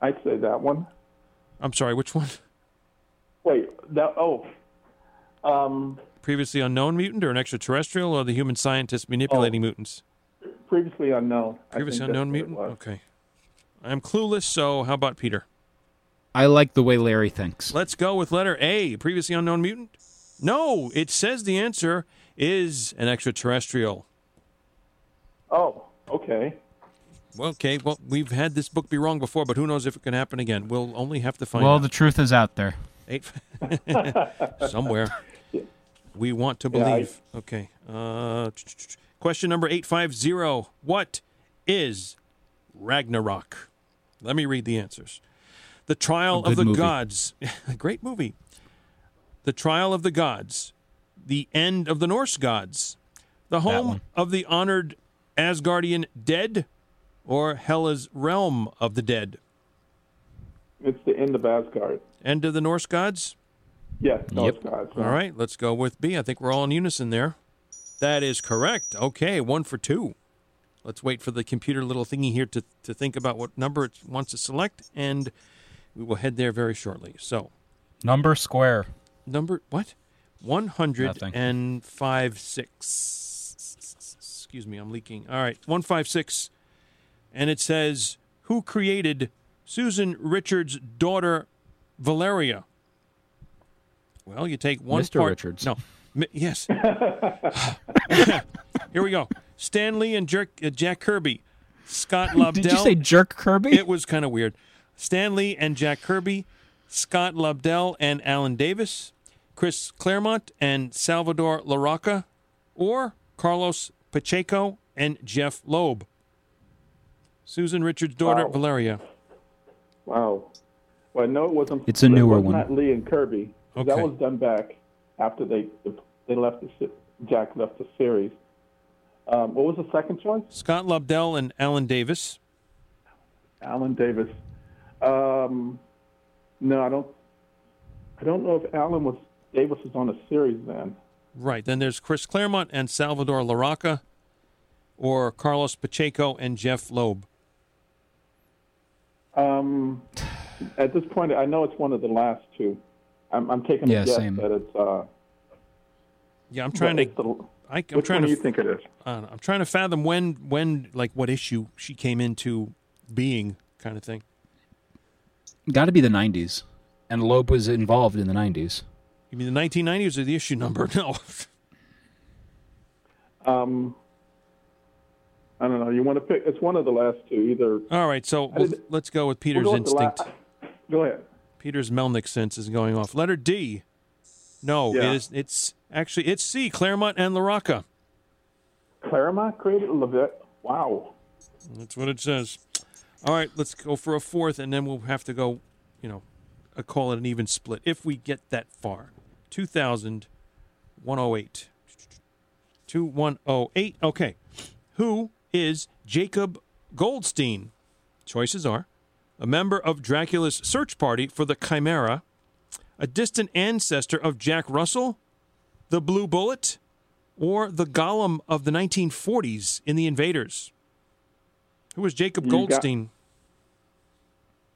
I'd say that one. I'm sorry, which one? Wait, that, oh. Um, Previously unknown mutant, or an extraterrestrial, or the human scientist manipulating oh, mutants? Previously unknown. Previously unknown mutant? Okay. I'm clueless, so how about Peter? I like the way Larry thinks. Let's go with letter A. Previously unknown mutant? No, it says the answer is an extraterrestrial. Oh, okay. Well, okay. Well, we've had this book be wrong before, but who knows if it can happen again? We'll only have to find well, out. the truth is out there. Eight [LAUGHS] somewhere. We want to believe. Yeah, I... Okay. Uh, question number 850. What is Ragnarok? Let me read the answers. The Trial of the movie. Gods. [LAUGHS] great movie. The Trial of the Gods, The End of the Norse Gods, The Home of the Honored Asgardian Dead, or Hela's Realm of the Dead? It's the End of Asgard. End of the Norse Gods? Yes, Norse yep. Gods. All right, let's go with B. I think we're all in unison there. That is correct. Okay, one for two. Let's wait for the computer little thingy here to, to think about what number it wants to select, and we will head there very shortly. So, number square number what? One hundred and five six. Excuse me, I'm leaking. All right, one five six, and it says who created Susan Richards' daughter Valeria? Well, you take one Mr. part. Richards. No. Mi- yes. [LAUGHS] Here we go. Stan Lee and Jerk, uh, Jack Kirby. Scott Lobdell. [LAUGHS] Did you say Jerk Kirby? It was kind of weird. Stan Lee and Jack Kirby, Scott Lobdell and Alan Davis, Chris Claremont and Salvador Larroca, or Carlos Pacheco and Jeph Loeb. Susan Richards' daughter, Wow. Valeria. Wow. Well, I know it wasn't. It's a it newer was one. Not Lee and Kirby. Okay. That was done back after they they left the Jack left the series. Um, what was the second choice? Scott Lobdell and Alan Davis. Alan Davis. Um, no, I don't. I don't know if Alan was Davis was on a series then. Right. Then there's Chris Claremont and Salvador Larroca, or Carlos Pacheco and Jeph Loeb. Um, at this point, I know it's one of the last two. I'm, I'm taking Yeah, a guess same. that it's. Uh, Yeah, I'm trying to. it's the- I, I'm which trying one to. do you think it is? I. I'm trying to fathom when, when, like, what issue she came into being, kind of thing. Got to be the 90s. And Loeb was involved in the 90s. You mean the 1990s or the issue number? [LAUGHS] No. Um, I don't know. You want to pick? It's one of the last two. Either. All right, so we'll, didn't- let's go with Peter's we'll go with instinct. la- Go ahead. Peter's Melnick sense is going off. Letter D. No, Yeah. it is. It's actually it's C. Claremont and Larroca. Claremont created Levette. Wow. That's what it says. All right, let's go for a fourth, and then we'll have to go, you know, uh, call it an even split if we get that far. 2000, 108. 2108. Okay. Who is Jacob Goldstein? Choices are a member of Dracula's search party for the Chimera, a distant ancestor of Jack Russell, the Blue Bullet, or the Golem of the 1940s in The Invaders? Who was Jacob You got- Goldstein?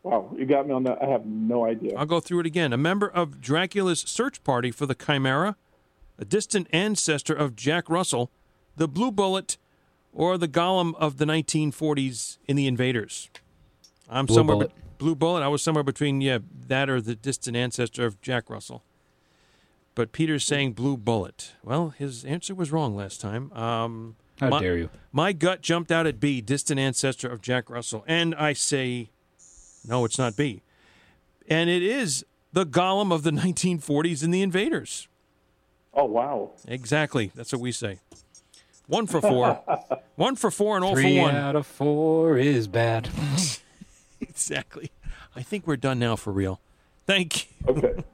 Wow. You got me on that. I have no idea. I'll go through it again. A member of Dracula's search party for the Chimera, a distant ancestor of Jack Russell, the Blue Bullet, or the Golem of the 1940s in The Invaders. I'm Blue somewhere Bullet. be- Blue Bullet. I was somewhere between yeah that or the distant ancestor of Jack Russell. But Peter's saying Blue Bullet. Well, his answer was wrong last time. Um, How my, dare you? My gut jumped out at B, distant ancestor of Jack Russell, and I say, no, it's not B, and it is the Golem of the [LAUGHS] 1940s in The Invaders. Oh wow. Exactly, that's what we say. One for four, [LAUGHS] one for four, and all Three for one. out of four is bad. [LAUGHS] Exactly. I think we're done now for real. Thank you. Okay.